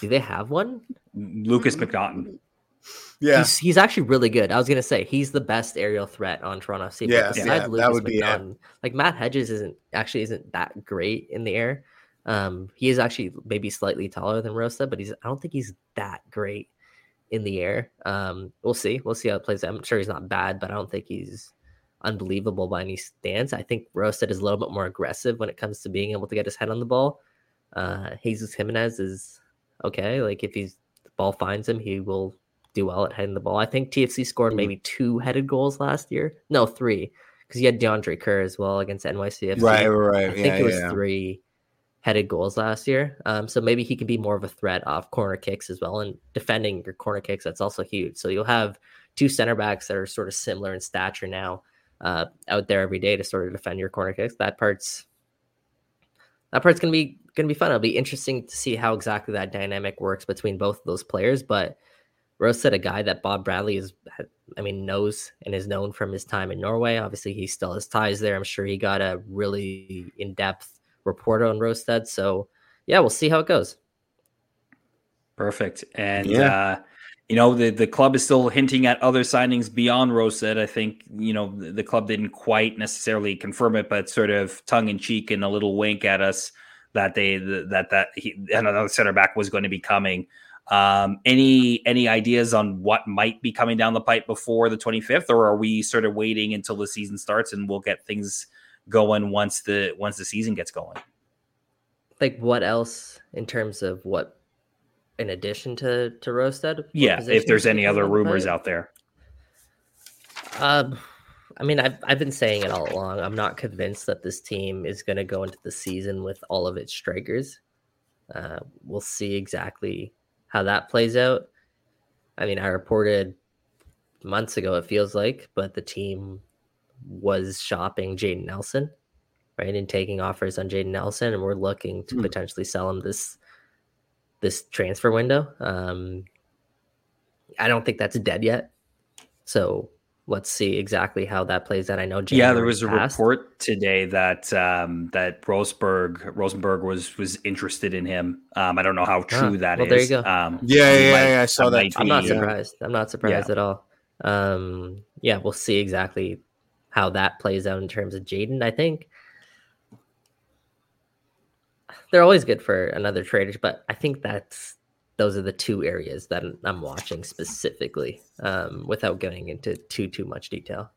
Speaker 3: Do they have one?
Speaker 2: Lukas MacNaughton.
Speaker 3: Yeah, he's, he's, actually really good. I was gonna say he's the best aerial threat on Toronto FC.
Speaker 4: Yeah, yeah Lukas that would MacNaughton,
Speaker 3: be like Matt Hedges isn't actually isn't that great in the air. Um, he is actually maybe slightly taller than Rosted, but he's I don't think he's that great in the air. Um, we'll see. We'll see how it plays. I'm sure he's not bad, but I don't think he's unbelievable by any stance. I think Rosted is a little bit more aggressive when it comes to being able to get his head on the ball. Uh, Jesus Jimenez is okay. Like if he's the ball finds him, he will do well at heading the ball. I think TFC scored mm-hmm. maybe two headed goals last year. No, three, because he had DeAndre Kerr as well against NYCFC.
Speaker 4: Right, right.
Speaker 3: I think yeah, it was yeah. three headed goals last year. Um, so maybe he can be more of a threat off corner kicks as well. And defending your corner kicks, that's also huge. So you'll have two center backs that are sort of similar in stature now uh, out there every day to sort of defend your corner kicks. That part's that part's gonna be gonna be fun. It'll be interesting to see how exactly that dynamic works between both of those players. But Rosted a guy that Bob Bradley is, I mean, knows and is known from his time in Norway. Obviously, he still has ties there. I'm sure he got a really in depth report on Rosted. So yeah, we'll see how it goes.
Speaker 2: Perfect. And yeah. uh, you know, the, the club is still hinting at other signings beyond Rosted. I think, you know, the, the club didn't quite necessarily confirm it, but sort of tongue in cheek and a little wink at us that they that that he, another center back was going to be coming. Um, any any ideas on what might be coming down the pipe before the 25th, or are we sort of waiting until the season starts and we'll get things going once the once the season gets going?
Speaker 3: Like what else in terms of what in addition to to Rosted?
Speaker 2: Yeah, if there's any other rumors out there.
Speaker 3: Um, I mean, I've I've been saying it all along. I'm not convinced that this team is going to go into the season with all of its strikers. Uh, we'll see exactly how that plays out. I mean, I reported months ago, it feels like, but the team was shopping Jaden Nelson, right, and taking offers on Jaden Nelson, and we're looking to mm. potentially sell him this this transfer window. Um, I don't think that's dead yet, so let's see exactly how that plays out. I know.
Speaker 2: January yeah, there was a report today that um, that Rosenborg Rosenborg was was interested in him. Um, I don't know how true that
Speaker 3: well,
Speaker 2: is.
Speaker 3: There you go.
Speaker 4: Um, yeah, yeah, might, yeah, I saw that.
Speaker 3: I'm not surprised. I'm not surprised yeah. at all. Um, yeah, we'll see exactly how that plays out in terms of Jaden. I think they're always good for another trader, but I think that's those are the two areas that I'm watching specifically, um, without going into too too much detail.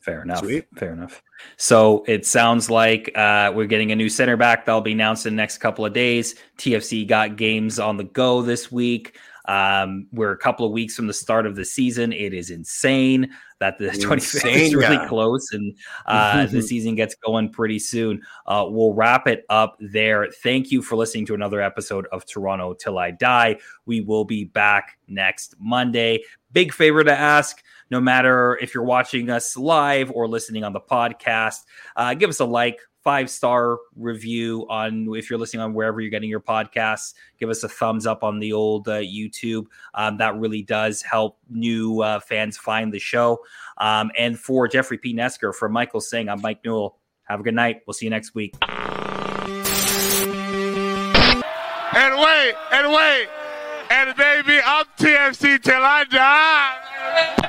Speaker 2: Fair enough. Sweet. Fair enough. So it sounds like uh, we're getting a new center back that'll be announced in the next couple of days. TFC got games on the go this week. Um, we're a couple of weeks from the start of the season. It is insane that the [LAUGHS] 25th is really yeah. close and uh, the [LAUGHS] season gets going pretty soon. Uh, we'll wrap it up there. Thank you for listening to another episode of Toronto Till I Die. We will be back next Monday. Big favor to ask no matter if you're watching us live or listening on the podcast, uh, give us a like, five star review on if you're listening on wherever you're getting your podcasts. Give us a thumbs up on the old uh, YouTube. Um, that really does help new uh, fans find the show. Um, and for Jeffrey P. Nesker, for Michael Singh, I'm Mike Newell. Have a good night. We'll see you next week.
Speaker 1: And wait, and wait, and baby, I'm TFC till I die.